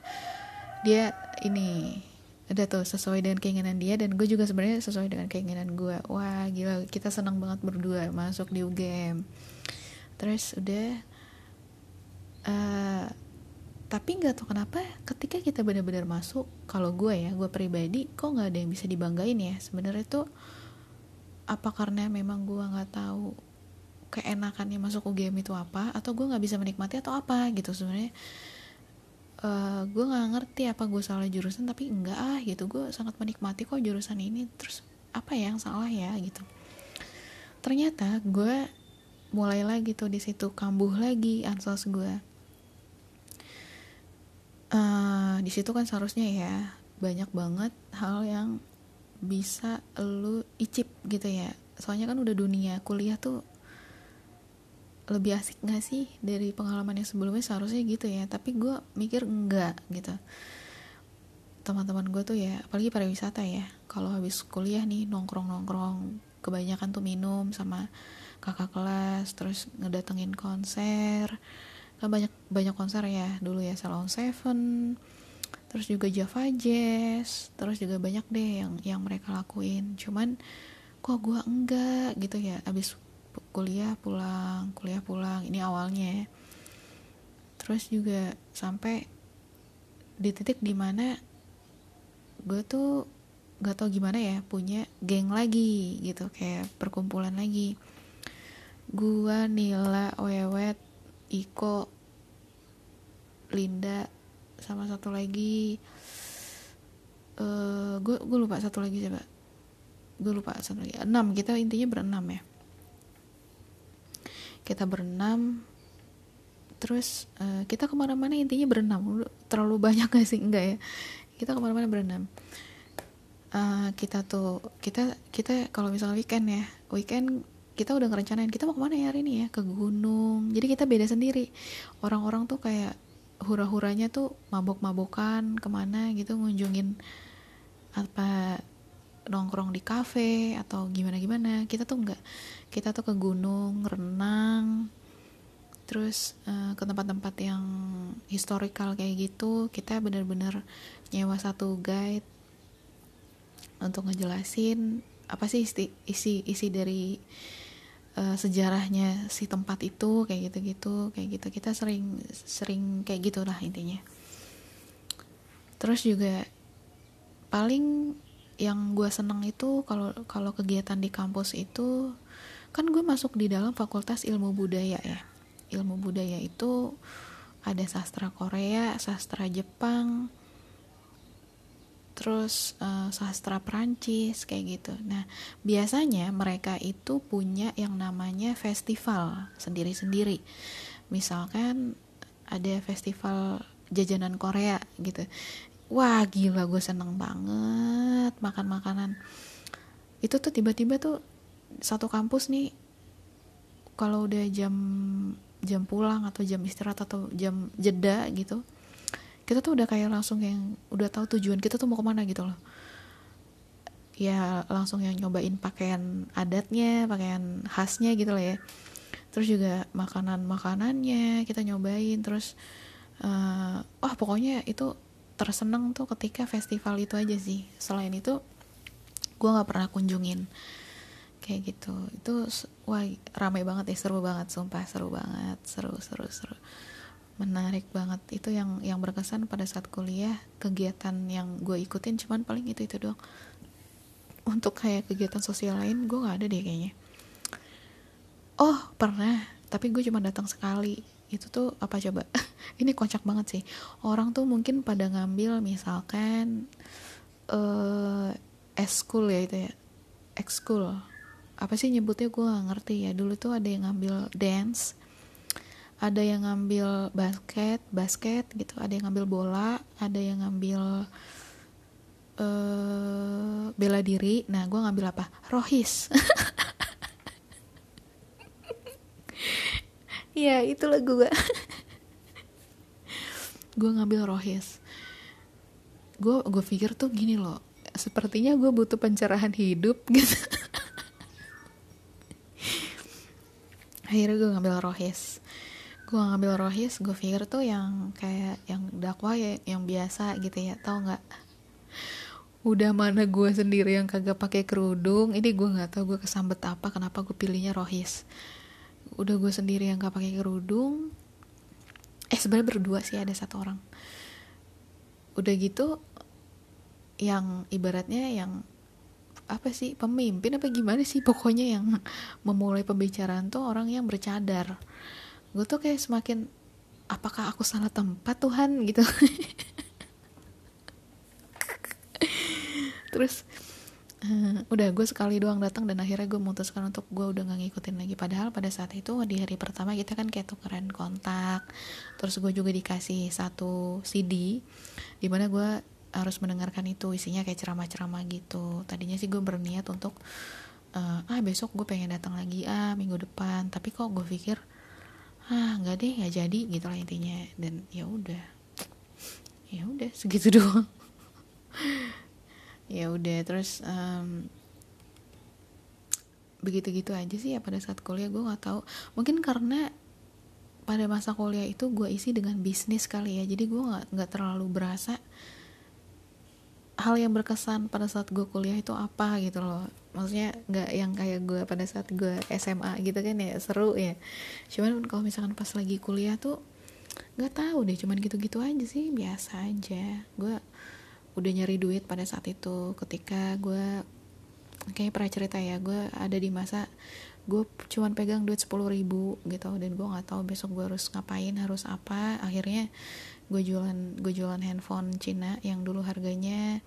dia ini udah tuh sesuai dengan keinginan dia dan gue juga sebenarnya sesuai dengan keinginan gue. Wah gila kita senang banget berdua masuk di UGM terus udah uh, tapi nggak tahu kenapa ketika kita benar-benar masuk kalau gue ya gue pribadi kok nggak ada yang bisa dibanggain ya? Sebenarnya tuh apa karena memang gue nggak tahu keenakannya masuk UGM itu apa atau gue nggak bisa menikmati atau apa gitu sebenarnya. Uh, gue nggak ngerti apa gue salah jurusan tapi enggak ah gitu. Gue sangat menikmati kok jurusan ini terus apa ya yang salah ya gitu. Ternyata gue mulai lagi tuh di situ kambuh lagi ansos gue uh, di situ kan seharusnya ya banyak banget hal yang bisa lu icip gitu ya. Soalnya kan udah dunia kuliah tuh lebih asik gak sih dari pengalaman yang sebelumnya? Seharusnya gitu ya tapi gue mikir enggak gitu. Teman-teman gue tuh ya apalagi pariwisata ya kalau habis kuliah nih nongkrong nongkrong kebanyakan tuh minum sama kakak kelas terus ngedatengin konser. Kan banyak banyak konser ya dulu ya Salon Seven terus juga Java Jazz terus juga banyak deh yang yang mereka lakuin. Cuman kok gue enggak gitu ya abis kuliah pulang kuliah pulang. Ini awalnya. Ya. terus juga sampai di titik di mana gue tuh gak tau gimana ya punya geng lagi gitu kayak perkumpulan lagi. Gue Nila Wewet Iko Linda sama satu lagi. Uh, gue gue lupa satu lagi coba gue lupa satu lagi. Enam kita intinya berenam ya kita berenam terus uh, kita ke mana-mana intinya berenam. Terlalu banyak gak sih? Enggak ya? Kita ke mana-mana berenam. Uh, kita tuh kita kita kalau misalnya weekend ya weekend kita udah ngerencanain kita mau ke mana ya hari ini ya? Ke gunung. Jadi kita beda sendiri. Orang-orang tuh kayak hura-huranya tuh mabok-mabokan ke mana gitu ngunjungin apa nongkrong di kafe atau gimana gimana kita tuh nggak kita tuh ke gunung renang terus uh, ke tempat-tempat yang historical kayak gitu. Kita bener-bener nyewa satu guide untuk ngejelasin apa sih isi isi, isi dari uh, sejarahnya si tempat itu kayak gitu-gitu kayak gitu. Kita sering sering kayak gitulah intinya. Terus juga paling yang gue seneng itu kalau kalau kegiatan di kampus itu kan gue masuk di dalam fakultas ilmu budaya ya. Ilmu budaya itu ada sastra Korea sastra Jepang terus uh, sastra Prancis kayak gitu. Nah biasanya mereka itu punya yang namanya festival sendiri-sendiri. Misalkan ada festival jajanan Korea gitu wah gila gue seneng banget makan makanan. Itu tuh tiba-tiba tuh satu kampus nih kalau udah jam jam pulang atau jam istirahat atau jam jeda gitu kita tuh udah kayak langsung yang udah tahu tujuan kita tuh mau ke mana gitu loh. Ya langsung yang nyobain pakaian adatnya pakaian khasnya gitu lah ya. Terus juga makanan makanannya kita nyobain terus uh, oh pokoknya itu terseneng tuh ketika festival itu aja sih. Selain itu gue nggak pernah kunjungin. Kayak gitu. Itu wah ramai banget ya seru banget sumpah seru banget. Seru seru seru. Menarik banget. Itu yang yang berkesan pada saat kuliah kegiatan yang gue ikutin cuman paling itu itu doang. Untuk kayak kegiatan sosial lain gue nggak ada deh kayaknya. Oh pernah. Tapi gue cuma datang sekali itu tuh apa coba? (laughs) Ini kocak banget sih. Orang tuh mungkin pada ngambil misalkan uh, eskul ya itu ya. Ekskul apa sih nyebutnya? Gue gak ngerti ya. Dulu tuh ada yang ngambil dance ada yang ngambil basket basket gitu. Ada yang ngambil bola ada yang ngambil uh, bela diri. Nah gue ngambil apa? Rohis (laughs) ya itulah gue gue ngambil rohis. Gue gue pikir tuh gini loh sepertinya gue butuh pencerahan hidup (laughs) gitu. Akhirnya gue ngambil rohis. Gue ngambil rohis gue pikir tuh yang kayak yang dakwah ya yang biasa gitu ya tau nggak? Udah mana gue sendiri yang kagak pakai kerudung ini gue nggak tahu gue kesambet apa kenapa gue pilihnya rohis udah gue sendiri yang gak pakai kerudung eh sebenarnya berdua sih ada satu orang. Udah gitu yang ibaratnya yang apa sih pemimpin apa gimana sih pokoknya yang (laughs) memulai pembicaraan tuh orang yang bercadar. Gue tuh kayak semakin apakah aku salah tempat Tuhan? (laughs) gitu. Terus (laughs) udah gue sekali doang datang dan akhirnya gue memutuskan untuk gue udah gak ngikutin lagi. Padahal pada saat itu di hari pertama kita kan kayak tukeran kontak terus gue juga dikasih satu CD di mana gue harus mendengarkan itu isinya kayak ceramah-ceramah gitu. Tadinya sih gue berniat untuk uh, ah besok gue pengen datang lagi. Ah minggu depan. Tapi kok gue pikir ah nggak deh nggak jadi gitu lah intinya. Dan ya udah ya udah segitu (laughs) doang ya udah terus um, begitu gitu aja sih ya pada saat kuliah. Gue nggak tahu. Mungkin karena pada masa kuliah itu gue isi dengan bisnis kali ya. Jadi gue nggak nggak terlalu berasa hal yang berkesan pada saat gue kuliah itu apa gitu loh. Maksudnya nggak yang kayak gue pada saat gue SMA gitu kan ya seru ya. Cuman kalau misalkan pas lagi kuliah tuh nggak tahu deh cuman gitu-gitu aja sih biasa aja. Gue udah nyari duit pada saat itu. Ketika gue kayak pernah cerita ya gue ada di masa gue cuman pegang duit sepuluh ribu gitu. Dan gue nggak tahu besok gue harus ngapain harus apa. Akhirnya gue jualan gue jualan handphone Cina yang dulu harganya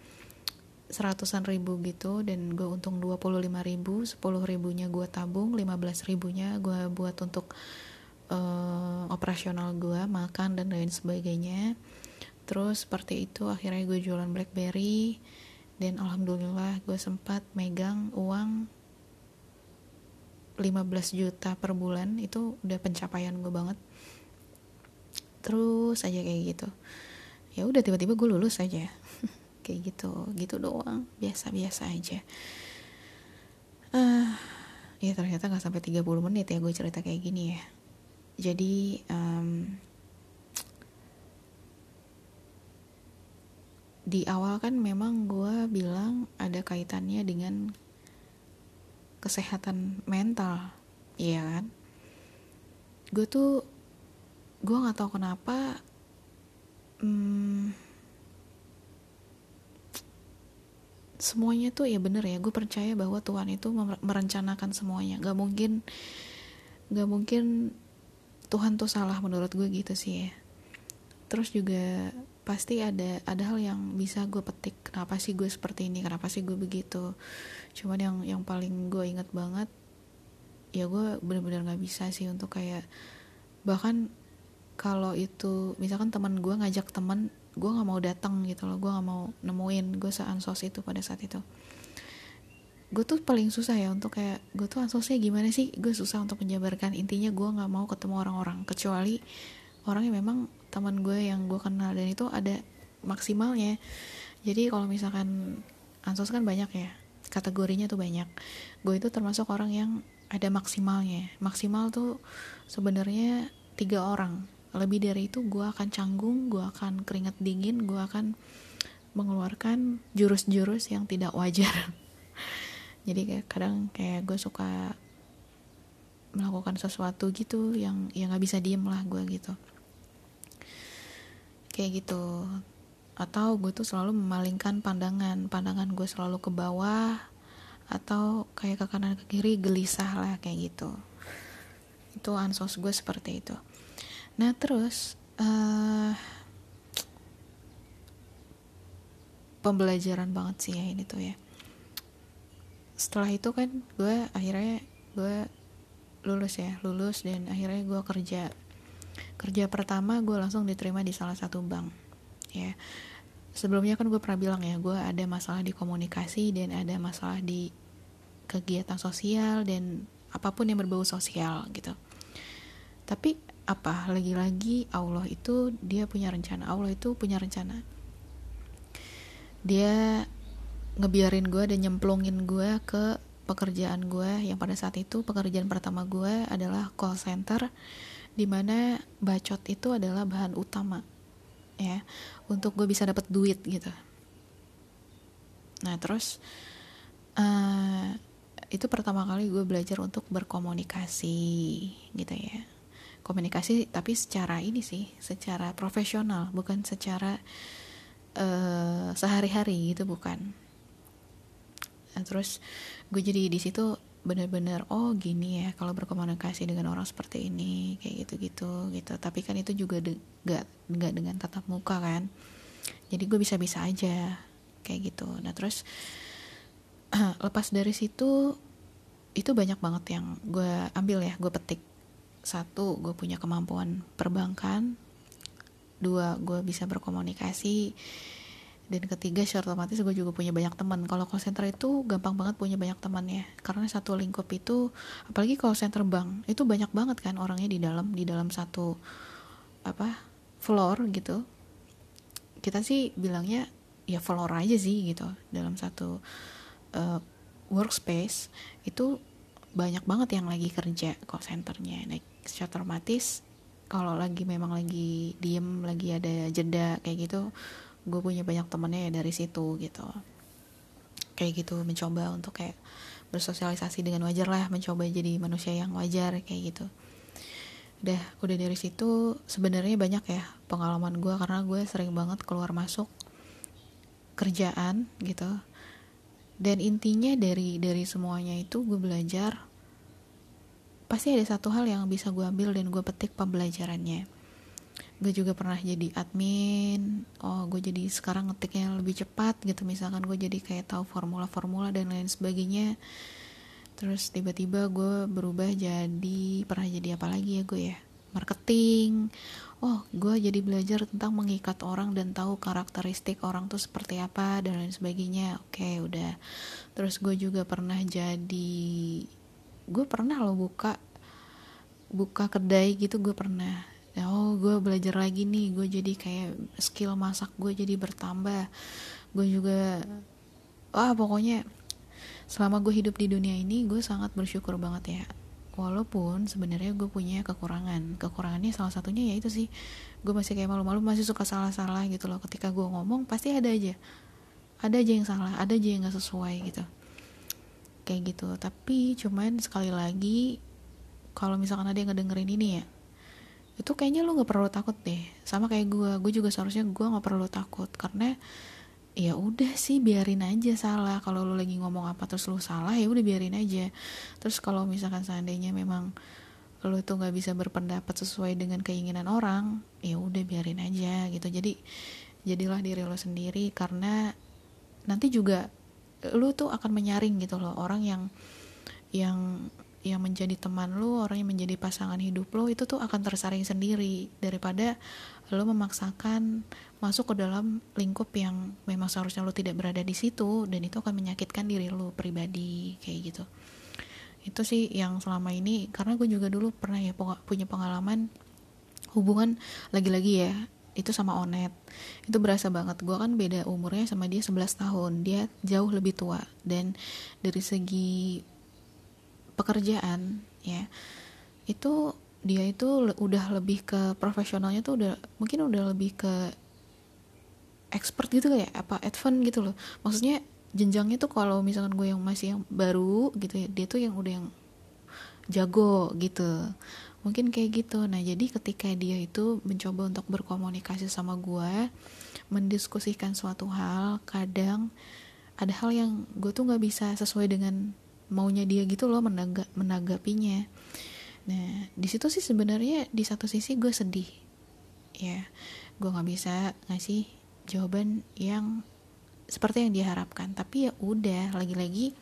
seratusan ribu gitu. Dan gue untung dua puluh lima ribu sepuluh ribunya gue tabung lima belas ribunya gue buat untuk uh, operasional gue makan dan lain sebagainya terus seperti itu akhirnya gue jualan blackberry. Dan alhamdulillah gue sempat megang uang 15 juta per bulan. Itu udah pencapaian gue banget. Terus aja kayak gitu. Ya udah tiba-tiba gue lulus aja. (laughs) Kayak gitu gitu doang. Biasa-biasa aja. Uh, ya ternyata nggak sampai 30 menit ya gue cerita kayak gini ya. Jadi um, di awal kan memang gue bilang ada kaitannya dengan kesehatan mental iya kan? Gue tuh gue nggak tahu kenapa hmm, semuanya tuh ya bener ya gue percaya bahwa Tuhan itu merencanakan semuanya. Gak mungkin gak mungkin Tuhan tuh salah menurut gue gitu sih ya. Terus juga pasti ada ada hal yang bisa gue petik kenapa sih gue seperti ini kenapa sih gue begitu. Cuman yang yang paling gue inget banget ya gue bener-bener nggak bisa sih untuk kayak bahkan kalau itu misalkan teman gue ngajak teman gue nggak mau datang gitu loh gue nggak mau nemuin gue seansos itu pada saat itu. Gue tuh paling susah ya untuk kayak gue tuh ansosnya gimana sih? Gue susah untuk menjabarkan intinya gue nggak mau ketemu orang-orang kecuali orang yang memang teman gue yang gue kenal dan itu ada maksimalnya. Jadi kalau misalkan ansos kan banyak ya kategorinya tuh banyak. Gue itu termasuk orang yang ada maksimalnya. Maksimal tuh sebenarnya tiga orang. Lebih dari itu gue akan canggung gue akan keringat dingin gue akan mengeluarkan jurus-jurus yang tidak wajar. (laughs) Jadi kayak kadang kayak gue suka melakukan sesuatu gitu yang yang nggak bisa diem lah gue gitu kayak gitu. Atau gue tuh selalu memalingkan pandangan. Pandangan gue selalu ke bawah atau kayak ke kanan ke kiri gelisah lah kayak gitu. Itu ansos gue seperti itu. Nah terus uh, pembelajaran banget sih ya ini tuh ya. Setelah itu kan gue akhirnya gue lulus ya lulus dan akhirnya gue kerja kerja pertama gue langsung diterima di salah satu bank ya. Sebelumnya kan gue pernah bilang ya gue ada masalah di komunikasi dan ada masalah di kegiatan sosial dan apa pun yang berbau sosial gitu. Tapi apa? Lagi-lagi Allah itu dia punya rencana. Allah itu punya rencana. Dia ngebiarin gue dan nyemplungin gue ke pekerjaan gue yang pada saat itu pekerjaan pertama gue adalah call center di mana bacot itu adalah bahan utama ya untuk gue bisa dapat duit gitu. Nah terus uh, itu pertama kali gue belajar untuk berkomunikasi gitu ya. Komunikasi tapi secara ini sih secara profesional bukan secara uh, sehari-hari gitu bukan. Nah, terus gue jadi di situ bener-bener oh gini ya kalau berkomunikasi dengan orang seperti ini kayak gitu-gitu gitu. Tapi kan itu juga de gak, gak dengan tatap muka kan. Jadi gue bisa-bisa aja kayak gitu. Nah terus (clears throat) lepas dari situ itu banyak banget yang gue ambil ya gue petik. Satu gue punya kemampuan perbankan. Dua gue bisa berkomunikasi dan ketiga secara otomatis gue juga punya banyak teman. Kalau call center itu gampang banget punya banyak teman ya karena satu lingkup itu apalagi call center bank itu banyak banget kan orangnya di dalam di dalam satu apa floor gitu. Kita sih bilangnya ya floor aja sih gitu. Dalam satu uh, workspace itu banyak banget yang lagi kerja call centernya. Nah secara otomatis kalau lagi memang lagi diem lagi ada jeda kayak gitu gue punya banyak temennya ya dari situ gitu. Kayak gitu mencoba untuk kayak bersosialisasi dengan wajar lah mencoba jadi manusia yang wajar kayak gitu. Udah udah dari situ sebenarnya banyak ya pengalaman gue karena gue sering banget keluar masuk kerjaan gitu. Dan intinya dari dari semuanya itu gue belajar pasti ada satu hal yang bisa gue ambil dan gue petik pembelajarannya gue juga pernah jadi admin. Oh gue jadi sekarang ngetiknya lebih cepat gitu. Misalkan gue jadi kayak tahu formula-formula dan lain sebagainya. Terus tiba-tiba gue berubah jadi pernah jadi apa lagi ya gue ya? Marketing. Oh gue jadi belajar tentang mengikat orang dan tahu karakteristik orang tuh seperti apa dan lain sebagainya. Oke udah. Terus gue juga pernah jadi gue pernah lo buka buka kedai gitu gue pernah oh gue belajar lagi nih. Gue jadi kayak skill masak gue jadi bertambah. Gue juga wah pokoknya selama gue hidup di dunia ini gue sangat bersyukur banget ya. Walaupun sebenarnya gue punya kekurangan. Kekurangannya salah satunya ya itu sih. Gue masih kayak malu-malu masih suka salah-salah gitu loh. Ketika gue ngomong pasti ada aja. Ada aja yang salah ada aja yang gak sesuai gitu. Kayak gitu. Tapi cuman sekali lagi kalau misalkan ada yang ngedengerin ini ya itu kayaknya lu nggak perlu takut deh. Sama kayak gue gue juga seharusnya gue nggak perlu takut. Karena ya udah sih biarin aja salah. Kalau lu lagi ngomong apa terus lu salah ya udah biarin aja. Terus kalau misalkan seandainya memang lu tuh nggak bisa berpendapat sesuai dengan keinginan orang ya udah biarin aja gitu. Jadi jadilah diri lo sendiri. Karena nanti juga lu tuh akan menyaring gitu loh. Orang yang yang yang menjadi teman lo orang yang menjadi pasangan hidup lo itu tuh akan tersaring sendiri daripada lo memaksakan masuk ke dalam lingkup yang memang seharusnya lo tidak berada di situ dan itu akan menyakitkan diri lo pribadi kayak gitu. Itu sih yang selama ini karena gue juga dulu pernah ya punya pengalaman hubungan lagi-lagi ya itu sama Onet. Itu berasa banget gue kan beda umurnya sama dia 11 tahun dia jauh lebih tua. Dan dari segi pekerjaan ya. Itu dia itu udah lebih ke profesionalnya tuh udah mungkin udah lebih ke expert gitu ya apa advance gitu loh. Maksudnya jenjangnya tuh kalau misalkan gue yang masih yang baru gitu ya dia tuh yang udah yang jago gitu. Mungkin kayak gitu. Nah jadi ketika dia itu mencoba untuk berkomunikasi sama gue mendiskusikan suatu hal kadang ada hal yang gue tuh nggak bisa sesuai dengan maunya dia gitu loh menangga, menanggapinya. Nah di situ sih sebenarnya di satu sisi gue sedih. Ya gue nggak bisa ngasih jawaban yang seperti yang diharapkan. Tapi ya udah lagi-lagi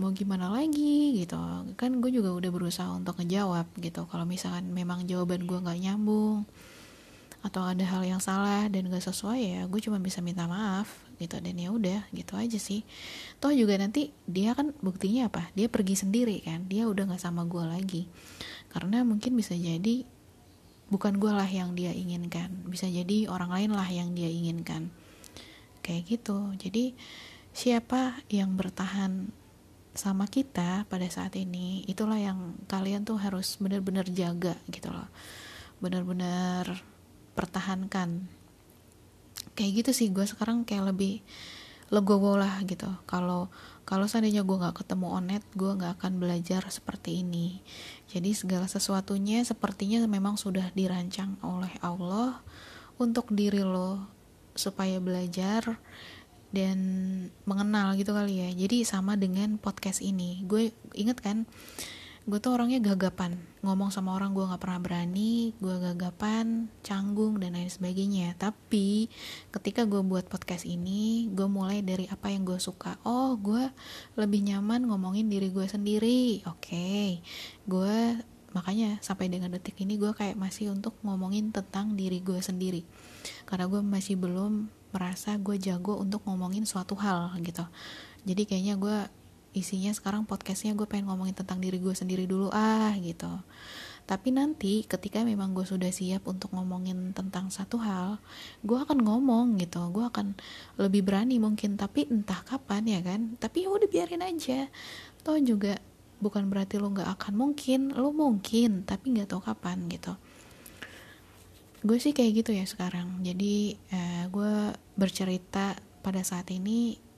mau gimana lagi gitu. Kan gue juga udah berusaha untuk ngejawab gitu. Kalau misalkan memang jawaban gue nggak nyambung atau ada hal yang salah dan gak sesuai ya gue cuma bisa minta maaf gitu. Dan ya udah gitu aja sih. Toh juga nanti dia kan buktinya apa? Dia pergi sendiri kan? Dia udah nggak sama gue lagi. Karena mungkin bisa jadi bukan gue lah yang dia inginkan. Bisa jadi orang lain lah yang dia inginkan. Kayak gitu. Jadi siapa yang bertahan sama kita pada saat ini itulah yang kalian tuh harus benar-benar jaga gitu loh. Benar-benar pertahankan kayak gitu sih. Gue sekarang kayak lebih legowo lah gitu. Kalau kalau seandainya gue nggak ketemu onet gue nggak akan belajar seperti ini. Jadi segala sesuatunya sepertinya memang sudah dirancang oleh Allah untuk diri lo supaya belajar dan mengenal gitu kali ya. Jadi sama dengan podcast ini. Gue inget kan gue tuh orangnya gagapan. Ngomong sama orang gue nggak pernah berani gue gagapan canggung dan lain sebagainya. Tapi ketika gue buat podcast ini gue mulai dari apa yang gue suka. Oh gue lebih nyaman ngomongin diri gue sendiri. Oke. Okay. gue makanya sampai dengan detik ini gue kayak masih untuk ngomongin tentang diri gue sendiri. Karena gue masih belum merasa gue jago untuk ngomongin suatu hal gitu. Jadi kayaknya gue isinya sekarang podcastnya gue pengen ngomongin tentang diri gue sendiri dulu ah gitu. Tapi nanti ketika memang gue sudah siap untuk ngomongin tentang satu hal gue akan ngomong gitu. Gue akan lebih berani mungkin tapi entah kapan ya kan? Tapi ya udah biarin aja. Toh juga bukan berarti lo nggak akan mungkin lo mungkin tapi nggak tahu kapan gitu. Gue sih kayak gitu ya sekarang. Jadi eh, gue bercerita pada saat ini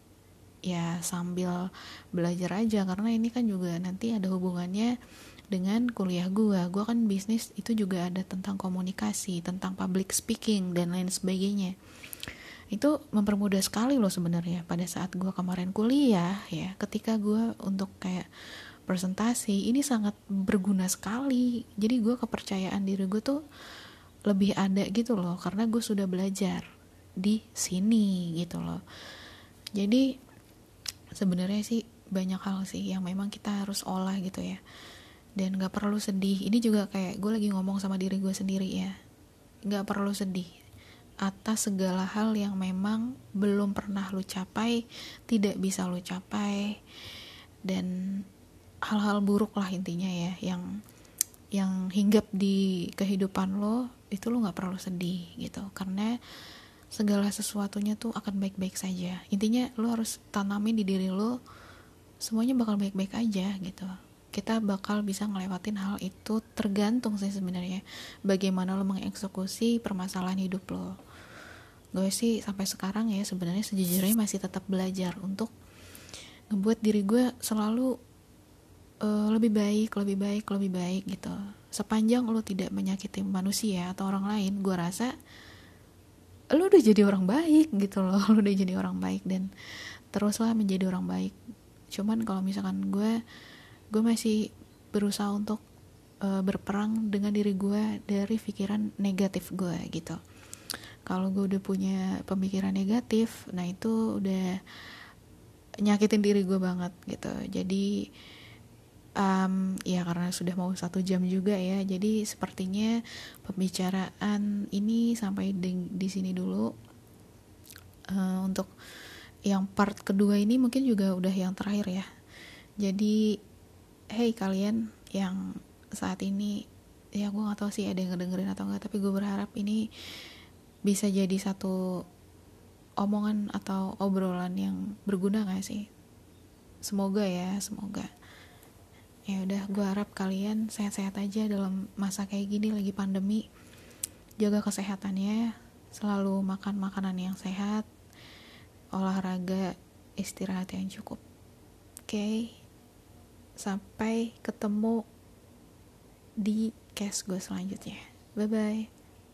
ya sambil belajar aja. Karena ini kan juga nanti ada hubungannya dengan kuliah gue gue kan bisnis itu juga ada tentang komunikasi tentang public speaking dan lain sebagainya. Itu mempermudah sekali loh sebenarnya pada saat gue kemarin kuliah ya. Ketika gue untuk kayak presentasi ini sangat berguna sekali. Jadi gue kepercayaan diri gue tuh lebih ada gitu loh. Karena gue sudah belajar di sini gitu loh. Jadi sebenarnya sih banyak hal sih yang memang kita harus olah gitu ya. Dan gak perlu sedih. Ini juga kayak gue lagi ngomong sama diri gue sendiri ya. Gak perlu sedih atas segala hal yang memang belum pernah lu capai tidak bisa lu capai dan hal-hal buruk lah intinya ya yang yang hinggap di kehidupan lo itu lo nggak perlu sedih gitu. Karena segala sesuatunya tuh akan baik-baik saja. Intinya lo harus tanamin di diri lo semuanya bakal baik-baik aja gitu. Kita bakal bisa ngelewatin hal itu tergantung sih sebenarnya bagaimana lo mengeksekusi permasalahan hidup lo gue sih sampai sekarang ya sebenarnya sejujurnya masih tetap belajar untuk ngebuat diri gue selalu uh, lebih baik lebih baik lebih baik gitu. Sepanjang lo tidak menyakiti manusia atau orang lain gue rasa lu udah jadi orang baik gitu loh (laughs) lu udah jadi orang baik dan teruslah menjadi orang baik. Cuman kalau misalkan gue gue masih berusaha untuk uh, berperang dengan diri gue dari pikiran negatif gue gitu. Kalau gue udah punya pemikiran negatif nah itu udah nyakitin diri gue banget gitu. Jadi um, ya karena sudah mau satu jam juga ya. Jadi sepertinya pembicaraan ini sampai di, di sini dulu. Uh, untuk yang part kedua ini mungkin juga udah yang terakhir ya. Jadi hey kalian yang saat ini ya gue gak tahu sih ada yang ngedengerin atau enggak tapi gue berharap ini bisa jadi satu omongan atau obrolan yang berguna gak sih? Semoga ya semoga ya udah gue harap kalian sehat-sehat aja dalam masa kayak gini lagi pandemi. Jaga kesehatannya selalu makan makanan yang sehat olahraga istirahat yang cukup. Oke okay? sampai ketemu di case gue selanjutnya. Bye bye